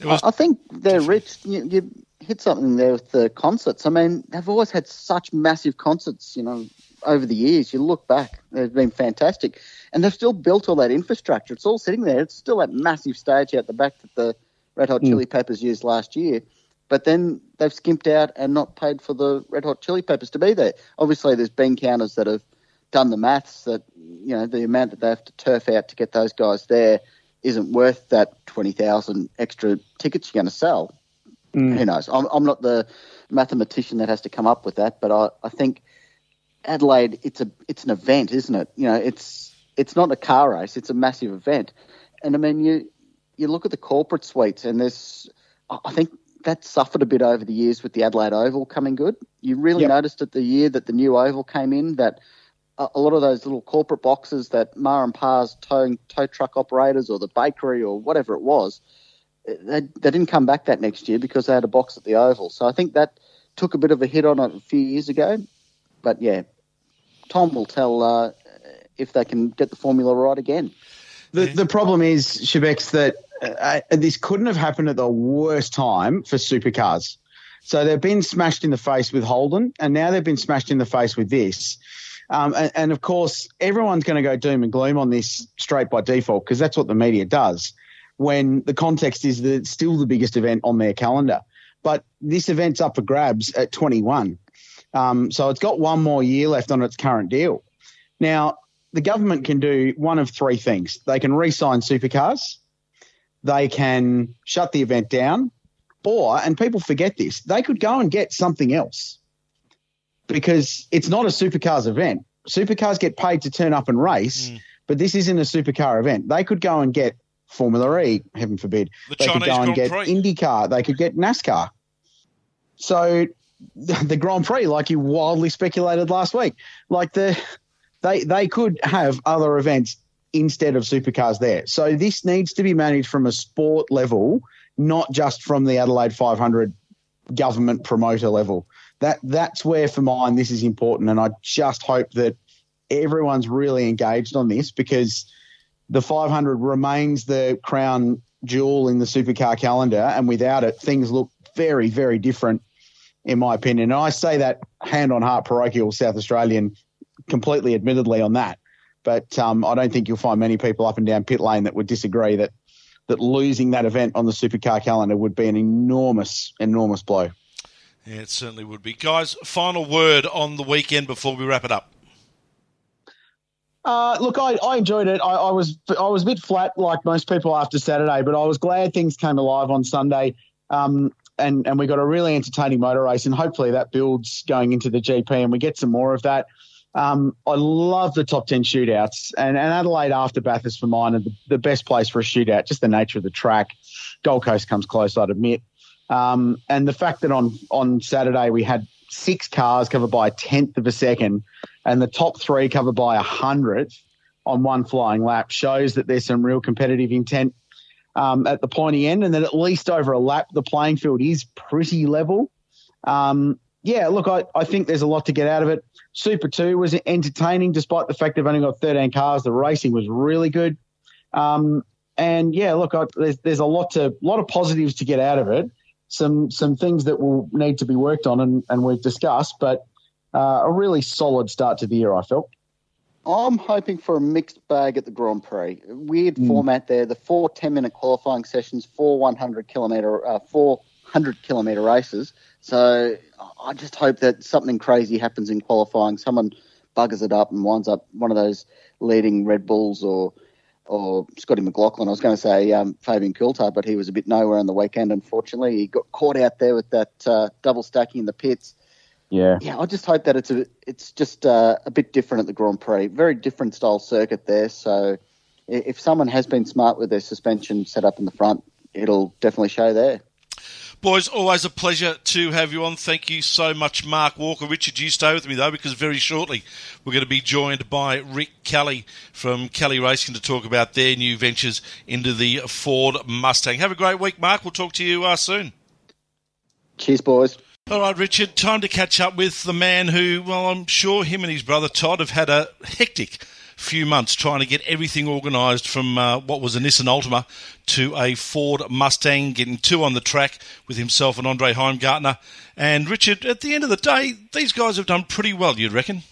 Was- I think they're rich. You, you, hit something there with the concerts. I mean, they've always had such massive concerts, you know, over the years. You look back, they've been fantastic. And they've still built all that infrastructure. It's all sitting there. It's still that massive stage out the back that the Red Hot hmm. Chili Peppers used last year. But then they've skimped out and not paid for the Red Hot Chili Peppers to be there. Obviously, there's been counters that have done the maths that you know the amount that they have to turf out to get those guys there isn't worth that twenty thousand extra tickets you're going to sell. Mm. Who knows? I'm, I'm not the mathematician that has to come up with that, but I, I think Adelaide it's a it's an event, isn't it? You know, it's it's not a car race; it's a massive event. And I mean, you you look at the corporate suites, and there's I think that suffered a bit over the years with the Adelaide Oval coming good. You really yep. noticed it the year that the new Oval came in that a, lot of those little corporate boxes that Ma and Pa's tow, tow truck operators or the bakery or whatever it was, they, they didn't come back that next year because they had a box at the Oval. So I think that took a bit of a hit on it a few years ago. But yeah, Tom will tell uh, if they can get the formula right again. The, the problem is, Shebex, that uh, this couldn't have happened at the worst time for supercars. So they've been smashed in the face with Holden, and now they've been smashed in the face with this. Um, and, and, of course, everyone's going to go doom and gloom on this straight by default because that's what the media does. When the context is that it's still the biggest event on their calendar. But this event's up for grabs at 21. Um, so it's got one more year left on its current deal. Now, the government can do one of three things. They can re-sign supercars, they can shut the event down, or, and people forget this, they could go and get something else because it's not a supercars event. Supercars get paid to turn up and race, Mm. but this isn't a supercar event. They could go and get Formula E, heaven forbid. The they could go and Grand get Prix. IndyCar. They could get NASCAR. So the Grand Prix, like you wildly speculated last week, like the they they could have other events instead of supercars there. So this needs to be managed from a sport level, not just from the Adelaide 500 government promoter level. That that's where for mine this is important, and I just hope that everyone's really engaged on this because the 500 remains the crown jewel in the supercar calendar, and without it, things look very very different, in my opinion. And I say that hand on heart, parochial South Australian, completely admittedly on that. But um, I don't think you'll find many people up and down pit lane that would disagree that that losing that event on the supercar calendar would be an enormous, enormous blow. Yeah, it certainly would be. Guys, final word on the weekend before we wrap it up. Uh, look, I, I enjoyed it. I, I was I was a bit flat, like most people after Saturday, but I was glad things came alive on Sunday. Um, and and we got a really entertaining motor race, and hopefully that builds going into the GP, and we get some more of that. Um, I love the top ten shootouts, and, and Adelaide after Bathurst for mine are the, the best place for a shootout. Just the nature of the track. Gold Coast comes close, I'd admit. Um, and the fact that on on Saturday we had six cars covered by a tenth of a second, and the top three covered by a hundredth on one flying lap shows that there's some real competitive intent um, at the pointy end, and that at least over a lap the playing field is pretty level. Um, yeah, look, I, I think there's a lot to get out of it. Super 2 was entertaining despite the fact they've only got 13 cars. The racing was really good. Um, and yeah, look, I, there's, there's a lot to lot of positives to get out of it. Some some things that will need to be worked on, and, and we've discussed, but uh, a really solid start to the year, I felt. I'm hoping for a mixed bag at the Grand Prix. Weird format there. The four 10 minute qualifying sessions, four 100 kilometre, uh, four 100 kilometre races. So I just hope that something crazy happens in qualifying. Someone buggers it up and winds up one of those leading Red Bulls or or Scotty McLaughlin. I was going to say um, Fabian Coulthard, but he was a bit nowhere on the weekend. Unfortunately, he got caught out there with that uh, double stacking in the pits. Yeah. Yeah, I just hope that it's a it's just uh, a bit different at the Grand Prix. Very different style circuit there. So if someone has been smart with their suspension set up in the front, it'll definitely show there. Boys, always a pleasure to have you on. Thank you so much, Mark Walker. Richard, you stay with me, though, because very shortly we're going to be joined by Rick Kelly from Kelly Racing to talk about their new ventures into the Ford Mustang. Have a great week, Mark. We'll talk to you uh, soon. Cheers, boys. All right, Richard, time to catch up with the man who, well, I'm sure him and his brother Todd have had a hectic few months trying to get everything organised from uh, what was a Nissan Altima to a Ford Mustang, getting two on the track with himself and Andre Heimgartner. And Richard, at the end of the day, these guys have done pretty well, you'd reckon?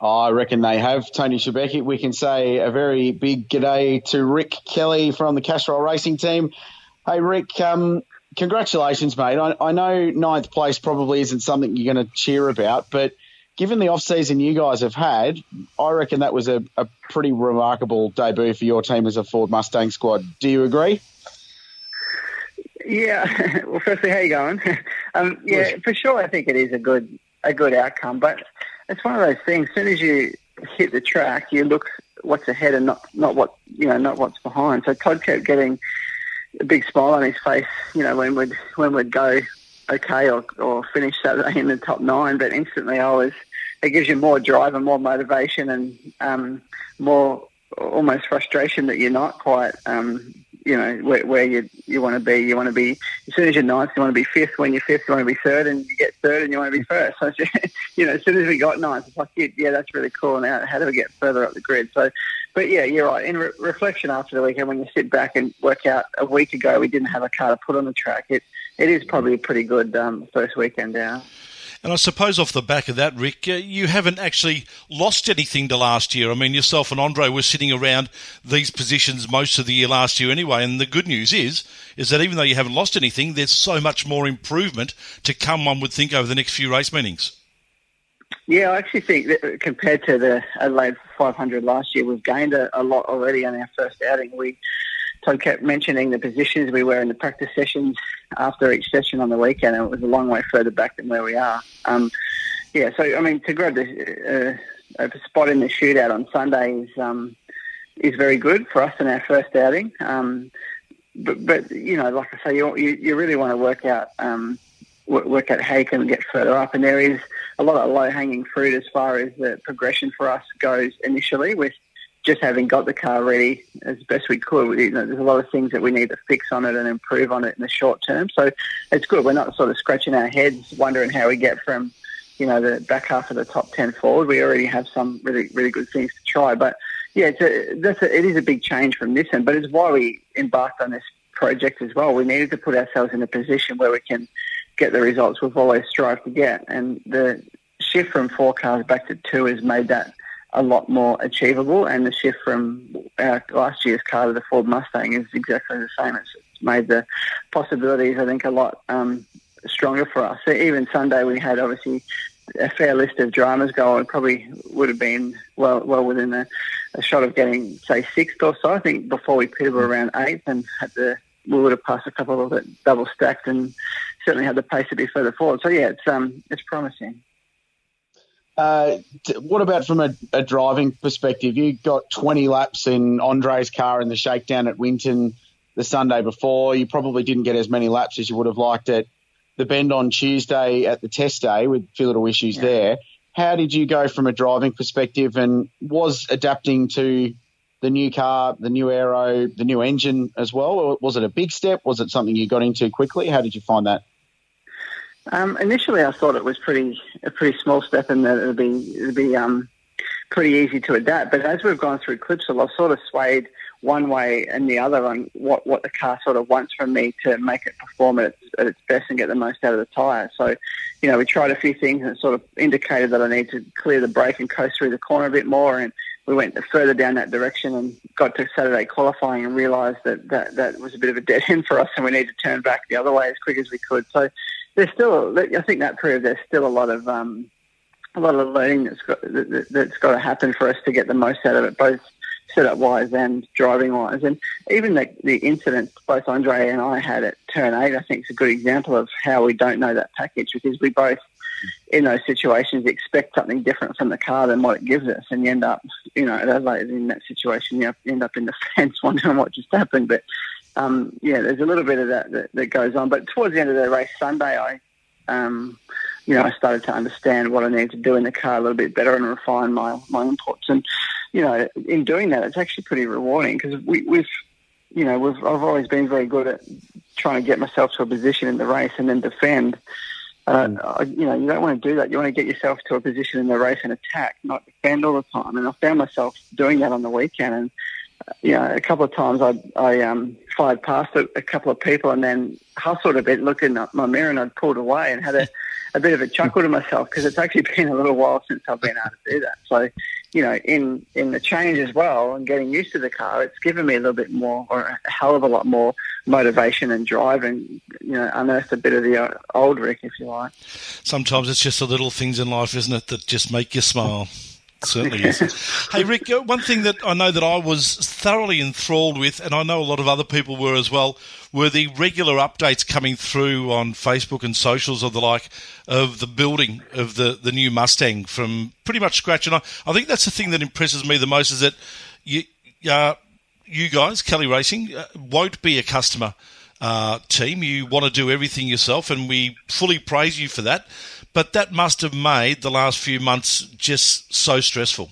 I reckon they have. Tony Schibeci, we can say a very big g'day to Rick Kelly from the Castrol Racing Team. Hey, Rick, um, congratulations, mate. I, I know ninth place probably isn't something you're going to cheer about, but given the off-season you guys have had, I reckon that was a, a pretty remarkable debut for your team as a Ford Mustang squad. Do you agree? Yeah. Well, firstly, how you going? um, yeah, for sure. I think it is a good a good outcome, but it's one of those things. As soon as you hit the track, you look what's ahead and not not what you know, not what's behind. So Todd kept getting a big smile on his face, you know, when we'd when we'd go okay or or finish Saturday in the top nine, but instantly I was. It gives you more drive and more motivation and um, more almost frustration that you're not quite, um, you know, where, where you you want to be. You want to be as soon as you're ninth, you want to be fifth. When you're fifth, you want to be third, and you get third, and you want to be first. So, you know, as soon as we got ninth, it's like, yeah, that's really cool. Now, how do we get further up the grid? So, but yeah, you're right. In re- reflection after the weekend, when you sit back and work out a week ago, we didn't have a car to put on the track. It it is probably a pretty good um, first weekend down. And I suppose off the back of that, Rick, uh, you haven't actually lost anything to last year. I mean, yourself and Andre were sitting around these positions most of the year last year anyway. And the good news is, is that even though you haven't lost anything, there's so much more improvement to come. One would think over the next few race meetings. Yeah, I actually think that compared to the Adelaide 500 last year, we've gained a, a lot already on our first outing. We kept mentioning the positions we were in the practice sessions after each session on the weekend, and it was a long way further back than where we are. Um, yeah, so I mean, to grab the, uh, a spot in the shootout on Sunday is um, is very good for us in our first outing. Um, but, but you know, like I say, you you, really want to work out um, work out how you can get further up, and there is a lot of low hanging fruit as far as the progression for us goes initially with just having got the car ready as best we could, you know, there's a lot of things that we need to fix on it and improve on it in the short term. So it's good. We're not sort of scratching our heads wondering how we get from, you know, the back half of the top 10 forward. We already have some really, really good things to try. But yeah, it's a, that's a, it is a big change from this end, but it's why we embarked on this project as well. We needed to put ourselves in a position where we can get the results we've always strived to get. And the shift from four cars back to two has made that a lot more achievable. And the shift from our last year's car to the Ford Mustang is exactly the same. It's made the possibilities, I think, a lot um, stronger for us. So even Sunday, we had obviously a fair list of dramas going. Probably would have been well well within a, a shot of getting say sixth or so. I think before we pitted we were around eighth and had the we would have passed a couple of it double stacked and certainly had the pace to be further forward. So yeah, it's um it's promising. Uh, what about from a, a, driving perspective? You got 20 laps in Andre's car in the shakedown at Winton the Sunday before. You probably didn't get as many laps as you would have liked at the bend on Tuesday at the test day with a few little issues yeah. there. How did you go from a driving perspective and was adapting to the new car, the new aero, the new engine as well? Or was it a big step? Was it something you got into quickly? How did you find that? Um, initially, I thought it was pretty a pretty small step, and that it'd be it'd be um, pretty easy to adapt. But as we've gone through Clipsal, I've sort of swayed one way and the other on what, what the car sort of wants from me to make it perform at its, at its best and get the most out of the tyre. So, you know, we tried a few things and it sort of indicated that I need to clear the brake and coast through the corner a bit more. And we went further down that direction and got to Saturday qualifying and realised that, that that was a bit of a dead end for us and we need to turn back the other way as quick as we could. So there's still, I think that proved there's still a lot of um, a lot of learning that's got that, that's got to happen for us to get the most out of it, both setup wise and driving wise. And even the, the incident both Andre and I had at turn eight, I think is a good example of how we don't know that package because we both, in those situations, expect something different from the car than what it gives us, and you end up, you know, in that situation, you end up in the fence wondering what just happened. But um, yeah, there's a little bit of that, that, that goes on. But towards the end of the race Sunday, I, um, you know, I started to understand what I needed to do in the car a little bit better and refine my my inputs. And you know, in doing that, it's actually pretty rewarding because we, we've, you know, we've I've always been very good at trying to get myself to a position in the race and then defend. Uh, mm. you know, you don't want to do that. You want to get yourself to a position in the race and attack, not defend all the time. And I found myself doing that on the weekend. And you know, a couple of times I I um, fired past a, a, couple of people and then hustled a bit, looking at my mirror, and I'd pulled away and had a, a bit of a chuckle to myself because it's actually been a little while since I've been able to do that. So, you know, in in the change as well and getting used to the car, it's given me a little bit more, or a hell of a lot more motivation and drive, and you know, unearthed a bit of the old Rick, if you like. Sometimes it's just the little things in life, isn't it, that just make you smile certainly is. hey, Rick, uh, one thing that I know that I was thoroughly enthralled with, and I know a lot of other people were as well, were the regular updates coming through on Facebook and socials of the like of the building of the, the new Mustang from pretty much scratch. And I, I think that's the thing that impresses me the most is that you, uh, you guys, Kelly Racing, uh, won't be a customer uh, team. You want to do everything yourself, and we fully praise you for that. But that must have made the last few months just so stressful.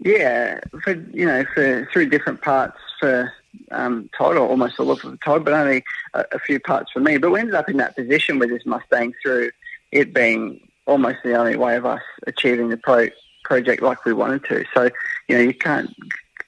Yeah, for you know, for through different parts for um, Todd, or almost all of Todd, but only a, a, few parts for me. But we ended up in that position with this Mustang through it being almost the only way of us achieving the pro project like we wanted to. So you know, you can't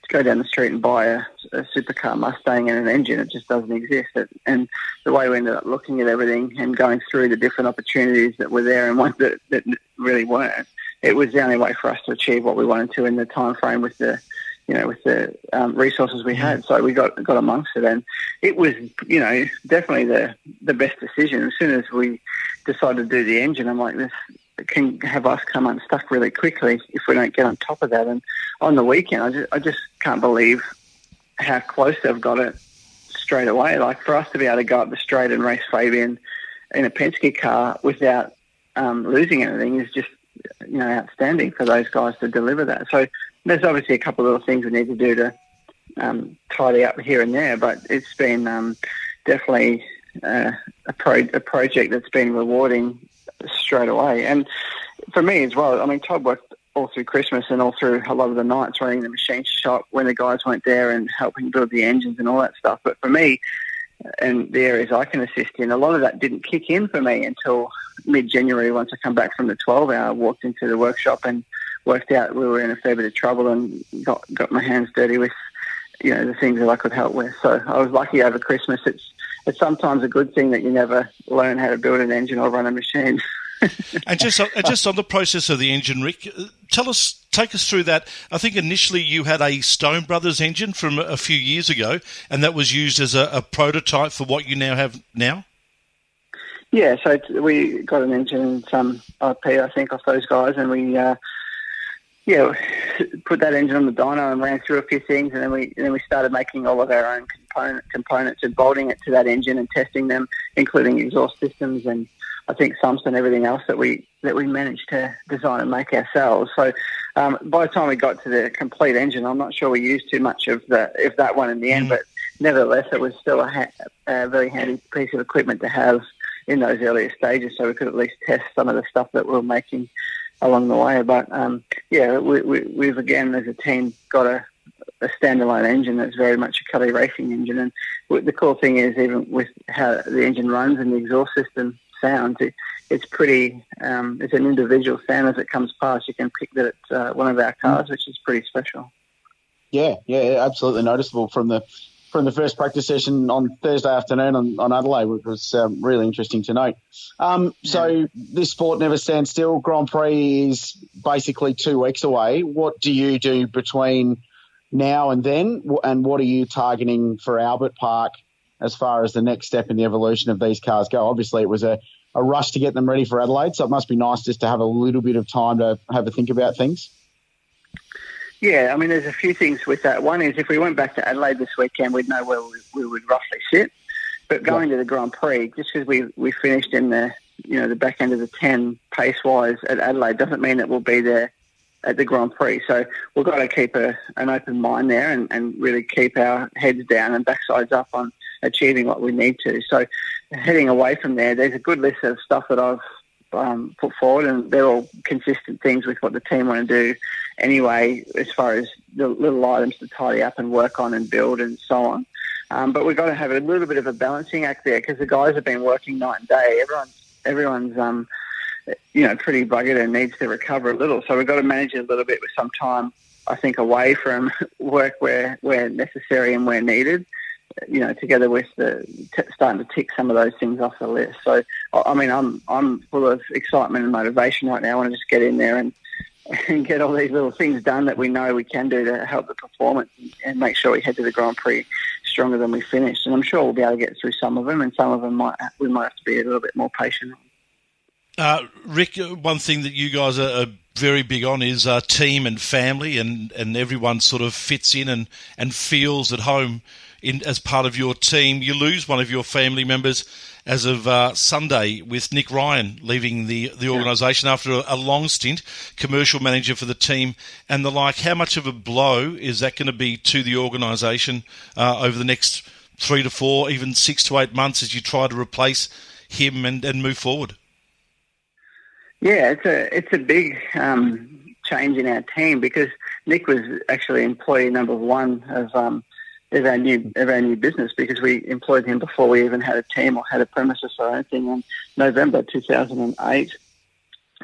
go down the street and buy a, a supercar Mustang and an engine. It just doesn't exist. It, and the way we ended up looking at everything and going through the different opportunities that were there and ones that, that really weren't, it was the only way for us to achieve what we wanted to in the time frame with the you know, with the um, resources we had. So we got got amongst it, and it was, you know, definitely the the best decision. As soon as we decided to do the engine, I'm like, this can have us come unstuck really quickly if we don't get on top of that. And on the weekend, I just, I just can't believe how close they've got it straight away. Like for us to be able to go up the straight and race Fabian in a Penske car without um, losing anything is just you know outstanding for those guys to deliver that. So there's obviously a couple of little things we need to do to um, tidy up here and there, but it's been um, definitely uh, a, pro- a project that's been rewarding straight away. And for me as well, I mean, Todd worked all through Christmas and all through a lot of the nights running the machine shop when the guys weren't there and helping build the engines and all that stuff. But for me, uh, and the areas I can assist in, a lot of that didn't kick in for me until mid-January once I come back from the 12 hour, walked into the workshop and worked out we were in a fair bit of trouble and got, got my hands dirty with, you know, the things that I could help with. So I was lucky over Christmas. It's, it's sometimes a good thing that you never learn how to build an engine or run a machine. and just on, just on the process of the engine, Rick, uh, tell us, take us through that. I think initially you had a Stone Brothers engine from a few years ago, and that was used as a, a prototype for what you now have now. Yeah, so we got an engine and some IP, I think, off those guys, and we uh, yeah, put that engine on the dyno and ran through a few things, and then we and then we started making all of our own component, components and bolting it to that engine and testing them, including exhaust systems and I think sumps and everything else that we that we managed to design and make ourselves. So um, by the time we got to the complete engine, I'm not sure we used too much of the of that one in the end, mm. but nevertheless, it was still a, ha- a very handy piece of equipment to have in those earlier stages, so we could at least test some of the stuff that we were making along the way. But um, yeah, we, we, we've again as a team got a, a standalone engine that's very much a Kelly racing engine. And the cool thing is, even with how the engine runs and the exhaust system sounds, it, it's pretty. Um, it's an individual sound as it comes past. You can pick that it's uh, one of our cars, which is pretty special. Yeah, yeah, absolutely noticeable from the from the first practice session on Thursday afternoon on, on Adelaide, which was um, really interesting to note. Um, so this sport never stands still. Grand Prix is basically two weeks away. What do you do between now and then, and what are you targeting for Albert Park as far as the next step in the evolution of these cars go? Obviously, it was a, a rush to get them ready for Adelaide, so it must be nice just to have a little bit of time to have a think about things. Yeah, I mean, there's a few things with that. One is if we went back to Adelaide this weekend, we'd know where we, we would roughly sit. But going yeah. to the Grand Prix, just because we, we finished in the you know the back end of the ten pace wise at Adelaide, doesn't mean that we'll be there at the Grand Prix. So we've got to keep a, an open mind there and, and really keep our heads down and backsides up on achieving what we need to. So heading away from there, there's a good list of stuff that I've um, put forward, and they're all consistent things with what the team want to do anyway, as far as the little items to tidy up and work on and build and so on. Um, but we've got to have a little bit of a balancing act there because the guys have been working night and day. Everyone's everyone's um, you know pretty buggered and needs to recover a little. So we've got to manage it a little bit with some time, I think, away from work where where necessary and where needed you know, together with the t- starting to tick some of those things off the list. So, I mean, I'm I'm full of excitement and motivation right now. I want to just get in there and and get all these little things done that we know we can do to help the performance and make sure we head to the Grand Prix stronger than we finished. And I'm sure we'll be able to get through some of them, and some of them might we might have to be a little bit more patient. Uh, Rick, one thing that you guys are, are very big on is uh, team and family, and, and everyone sort of fits in and, and feels at home in, as part of your team. You lose one of your family members as of uh, Sunday with Nick Ryan leaving the, the organisation after a, a, long stint, commercial manager for the team and the like. How much of a blow is that going to be to the organisation uh, over the next three to four, even six to eight months as you try to replace him and, and move forward? Yeah, it's a it's a big um, change in our team because Nick was actually employee number one of um, of our new of our new business because we employed him before we even had a team or had a premises or anything in November 2008.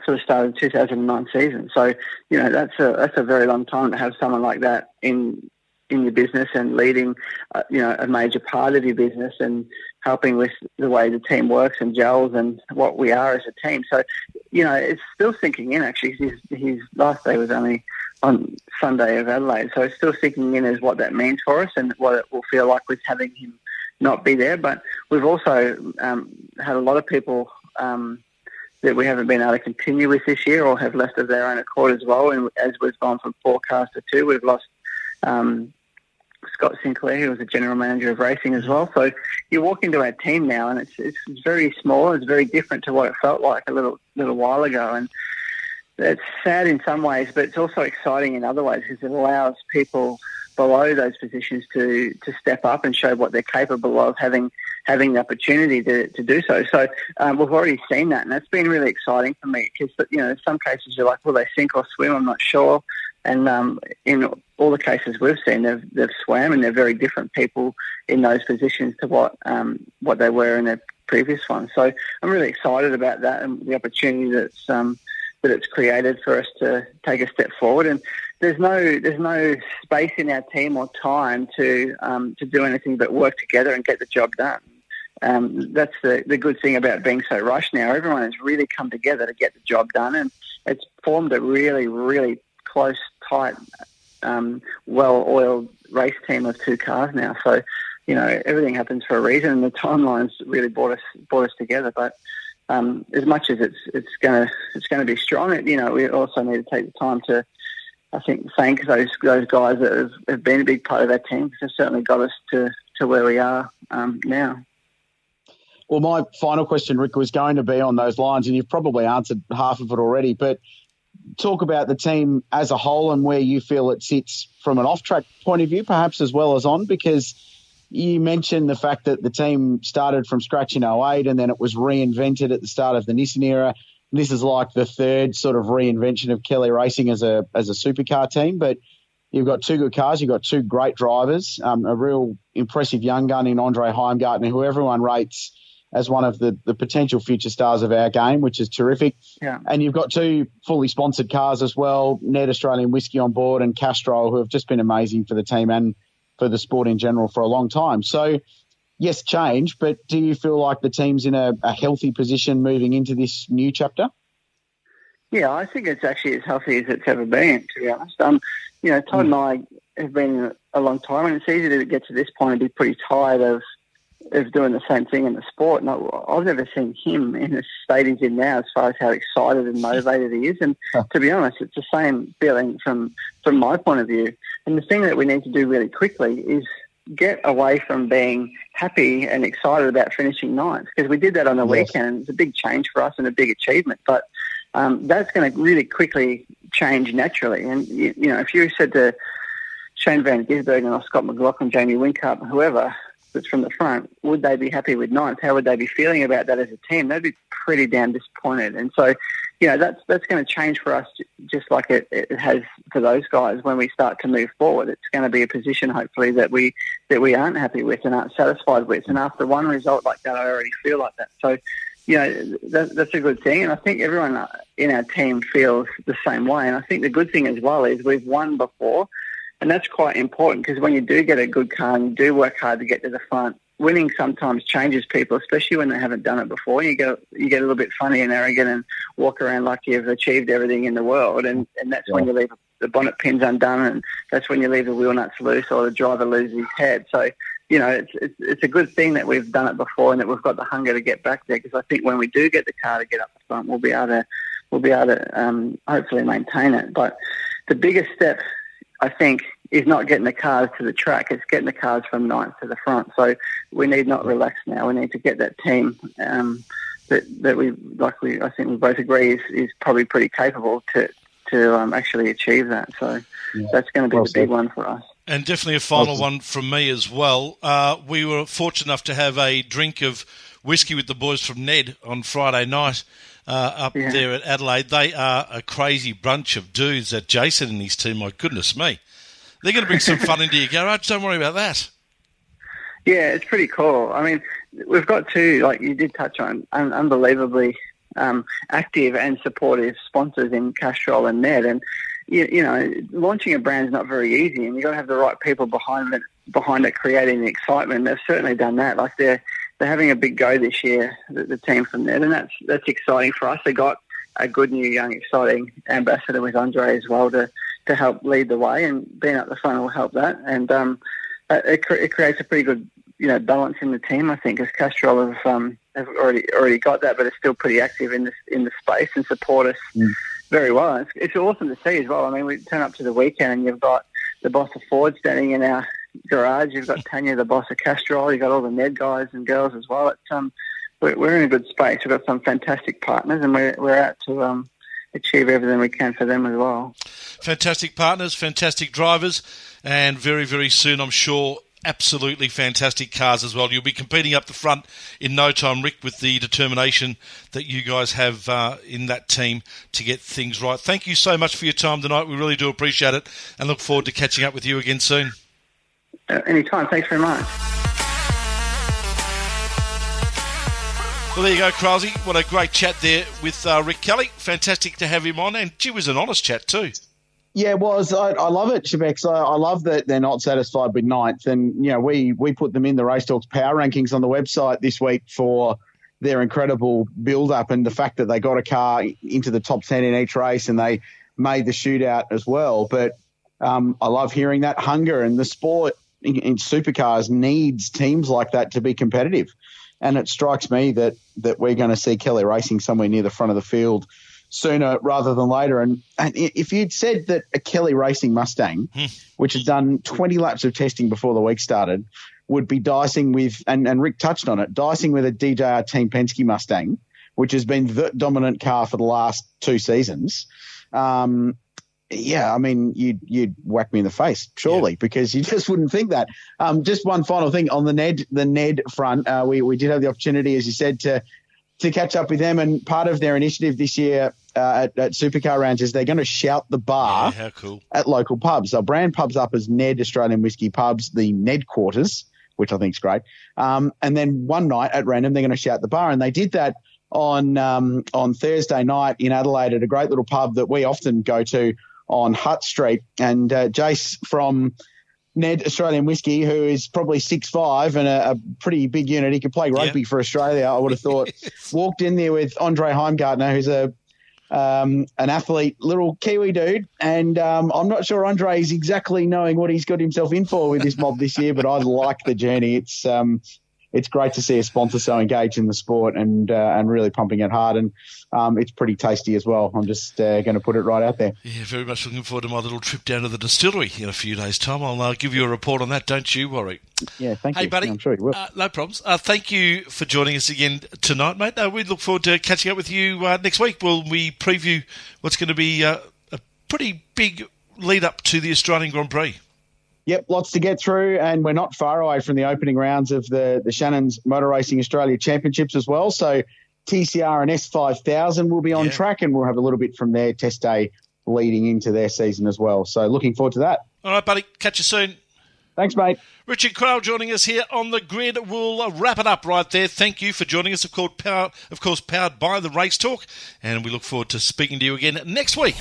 So we started the 2009 season. So you know that's a that's a very long time to have someone like that in in your business and leading, uh, you know, a major part of your business and helping with the way the team works and gels and what we are as a team. So, you know, it's still sinking in. Actually, his, his last day was only on Sunday of Adelaide, so it's still sinking in as what that means for us and what it will feel like with having him not be there. But we've also um, had a lot of people. Um, that we haven't been able to continue with this year or have left of their own accord as well. And as we've gone from four cars to two, we've lost um, Scott Sinclair, who was a general manager of racing as well. So you walk into our team now, and it's it's very small. It's very different to what it felt like a little little while ago, and it's sad in some ways, but it's also exciting in other ways because it allows people below those positions to to step up and show what they're capable of having having the opportunity to, to do so. So um, we've already seen that, and that's been really exciting for me because you know in some cases you're like, will they sink or swim? I'm not sure. And um, in all the cases we've seen, they've, they've swam, and they're very different people in those positions to what um, what they were in their previous ones. So I'm really excited about that and the opportunity that's um, that it's created for us to take a step forward. And there's no there's no space in our team or time to um, to do anything but work together and get the job done. Um, that's the, the good thing about being so rushed now. Everyone has really come together to get the job done, and it's formed a really, really close, tight, um, well-oiled race team of two cars now. So, you know, everything happens for a reason, and the timelines really brought us brought us together. But um, as much as it's it's gonna it's gonna be strong, it, you know, we also need to take the time to, I think, thank those those guys that have, have been a big part of our team they've certainly got us to to where we are um, now. Well, my final question, Rick, was going to be on those lines, and you've probably answered half of it already. But talk about the team as a whole and where you feel it sits from an off track point of view, perhaps as well as on, because you mentioned the fact that the team started from scratch in 08 and then it was reinvented at the start of the Nissan era. This is like the third sort of reinvention of Kelly Racing as a as a supercar team, but you've got two good cars, you've got two great drivers, um, a real impressive young gun in Andre Heimgartner, who everyone rates as one of the, the potential future stars of our game, which is terrific. Yeah. And you've got two fully sponsored cars as well, Ned Australian Whiskey on board and Castrol, who have just been amazing for the team and for the sport in general for a long time. So, yes, change, but do you feel like the team's in a, a healthy position moving into this new chapter? Yeah, I think it's actually as healthy as it's ever been, to be honest. Um, you know, Todd mm. and I have been a long time, and it's easy to get to this point and be pretty tired of of doing the same thing in the sport. And I, have never seen him in the state he's in now, as far as how excited and motivated he is. And to be honest, it's the same feeling from from my point of view. And the thing that we need to do really quickly is get away from being happy and excited about finishing ninth because we did that on the yes. weekend. It's a big change for us and a big achievement, but um, that's going to really quickly change naturally. And you, you, know, if you said to Shane Van Gisbergen or Scott McLaughlin, Jamie Whincup, whoever, that's from the front, would they be happy with ninth? How would they be feeling about that as a team? They'd be pretty damn disappointed. And so, you know, that's that's going to change for us, just like it, it has for those guys when we start to move forward. It's going to be a position, hopefully, that we that we aren't happy with and aren't satisfied with. And after one result like that, I already feel like that. So, you know, that, that's a good thing. And I think everyone in our team feels the same way. And I think the good thing as well is we've won before and that's quite important because when you do get a good car and you do work hard to get to the front, winning sometimes changes people, especially when they haven't done it before. You get you get a little bit funny and arrogant and walk around like you've achieved everything in the world, and and that's yeah. when you leave the bonnet pins undone, and that's when you leave the wheel nuts loose or the driver loses his head. So. You know, it's, it's it's a good thing that we've done it before and that we've got the hunger to get back there. Because I think when we do get the car to get up the front, we'll be able to we'll be able to um, hopefully maintain it. But the biggest step I think, is not getting the cars to the track. It's getting the cars from ninth to the front. So we need not relax now. We need to get that team um, that that we like. We I think we both agree is, is probably pretty capable to to um, actually achieve that. So yeah. that's going to be well the big one for us. And definitely a final one from me as well. Uh, we were fortunate enough to have a drink of whiskey with the boys from Ned on Friday night. Uh, up yeah. there at Adelaide. They are a crazy bunch of dudes. That Jason and his team, my goodness me, they're going to bring some fun into your garage. Don't worry about that. Yeah, it's pretty cool. I mean, we've got two, like you did touch on, un- unbelievably um, active and supportive sponsors in Castrol and Ned, and you, you know, launching a brand is not very easy, and you've got to have the right people behind it, behind it, creating the excitement. They've certainly done that. Like they're they're having a big go this year, the, the team from there, and that's that's exciting for us. They got a good new young exciting ambassador with Andre as well to to help lead the way, and being at the front will help that. And um, it, it creates a pretty good you know balance in the team. I think as Castrol have um, have already already got that, but are still pretty active in this in the space and support us mm. very well. It's, it's awesome to see as well. I mean, we turn up to the weekend and you've got the boss of Ford standing in our garage. You've got Tanya, the boss of Castrol. You've got all the Ned guys and girls as well. It's um, we're, we're in a good space. We've got some fantastic partners, and we're we're out to um achieve everything we can for them as well. Fantastic partners, fantastic drivers, and very, very soon, I'm sure, absolutely fantastic cars as well. You'll be competing up the front in no time, Rick, with the determination that you guys have uh, in that team to get things right. Thank you so much for your time tonight. We really do appreciate it and look forward to catching up with you again soon. Uh, anytime. Thanks very much. Well, there you go, Kralsey. What a great chat there with uh, Rick Kelly. Fantastic to have him on, and gee, was an honest chat too. Yeah, it was. I, I love it, Shebex. I, I, love that they're not satisfied with ninth. And, you know, we, we put them in the Race Talks power rankings on the website this week for their incredible build up and the fact that they got a car into the top 10 in each race and they made the shootout as well. But um, I love hearing that hunger and the sport in, in supercars needs teams like that to be competitive. And it strikes me that that we're going to see Kelly Racing somewhere near the front of the field sooner rather than later. And, and if you'd said that a Kelly Racing Mustang, hmm. which had done 20 laps of testing before the week started, would be dicing with, and, and Rick touched on it, dicing with a DJR Team Penske Mustang, which has been the dominant car for the last two seasons. Um, yeah, I mean, you'd you'd whack me in the face, surely, yeah. because you just wouldn't think that. Um, just one final thing on the Ned the Ned front, uh, we we did have the opportunity, as you said, to to catch up with them, and part of their initiative this year uh, at, at Supercar Ranch is they're going to shout the bar yeah, cool. at local pubs. They'll brand pubs up as Ned Australian Whiskey Pubs, the Ned Quarters, which I think is great. Um, and then one night at random, they're going to shout the bar, and they did that on um, on Thursday night in Adelaide at a great little pub that we often go to on Hutt Street. And uh, Jace from Ned Australian Whiskey, who is probably six five and a, a, pretty big unit, he could play rugby yeah. for Australia. I would have thought. walked in there with Andre Heimgartner, who's a um, an athlete, little Kiwi dude, and um, I'm not sure Andre is exactly knowing what he's got himself in for with this mob this year, but I like the journey. It's um, it's great to see a sponsor so engaged in the sport and uh, and really pumping it hard. And um, it's pretty tasty as well. I'm just uh, going to put it right out there. Yeah, very much looking forward to my little trip down to the distillery in a few days' time. I'll uh, give you a report on that. Don't you worry. Yeah, thank hey, you. Hey, buddy. Yeah, I'm sure you will. Uh, no problems. Uh, thank you for joining us again tonight, mate. Uh, we look forward to catching up with you uh, next week. Will we preview what's going to be a pretty big lead up to the Australian Grand Prix? Yep, lots to get through, and we're not far away from the opening rounds of the, the Shannon's Motor Racing Australia Championships as well. So TCR and S5000 will be on yeah. track, and we'll have a little bit from their test day leading into their season as well. So looking forward to that. All right, buddy. Catch you soon. Thanks, mate. Richard Craill joining us here on the grid. We'll uh, wrap it up right there. Thank you for joining us. Of course, power, of course, powered by the Race Talk, and we look forward to speaking to you again next week.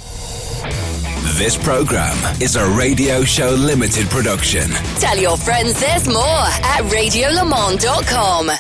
This program is a Radio Show Limited production. Tell your friends there's more at radiolemans.com.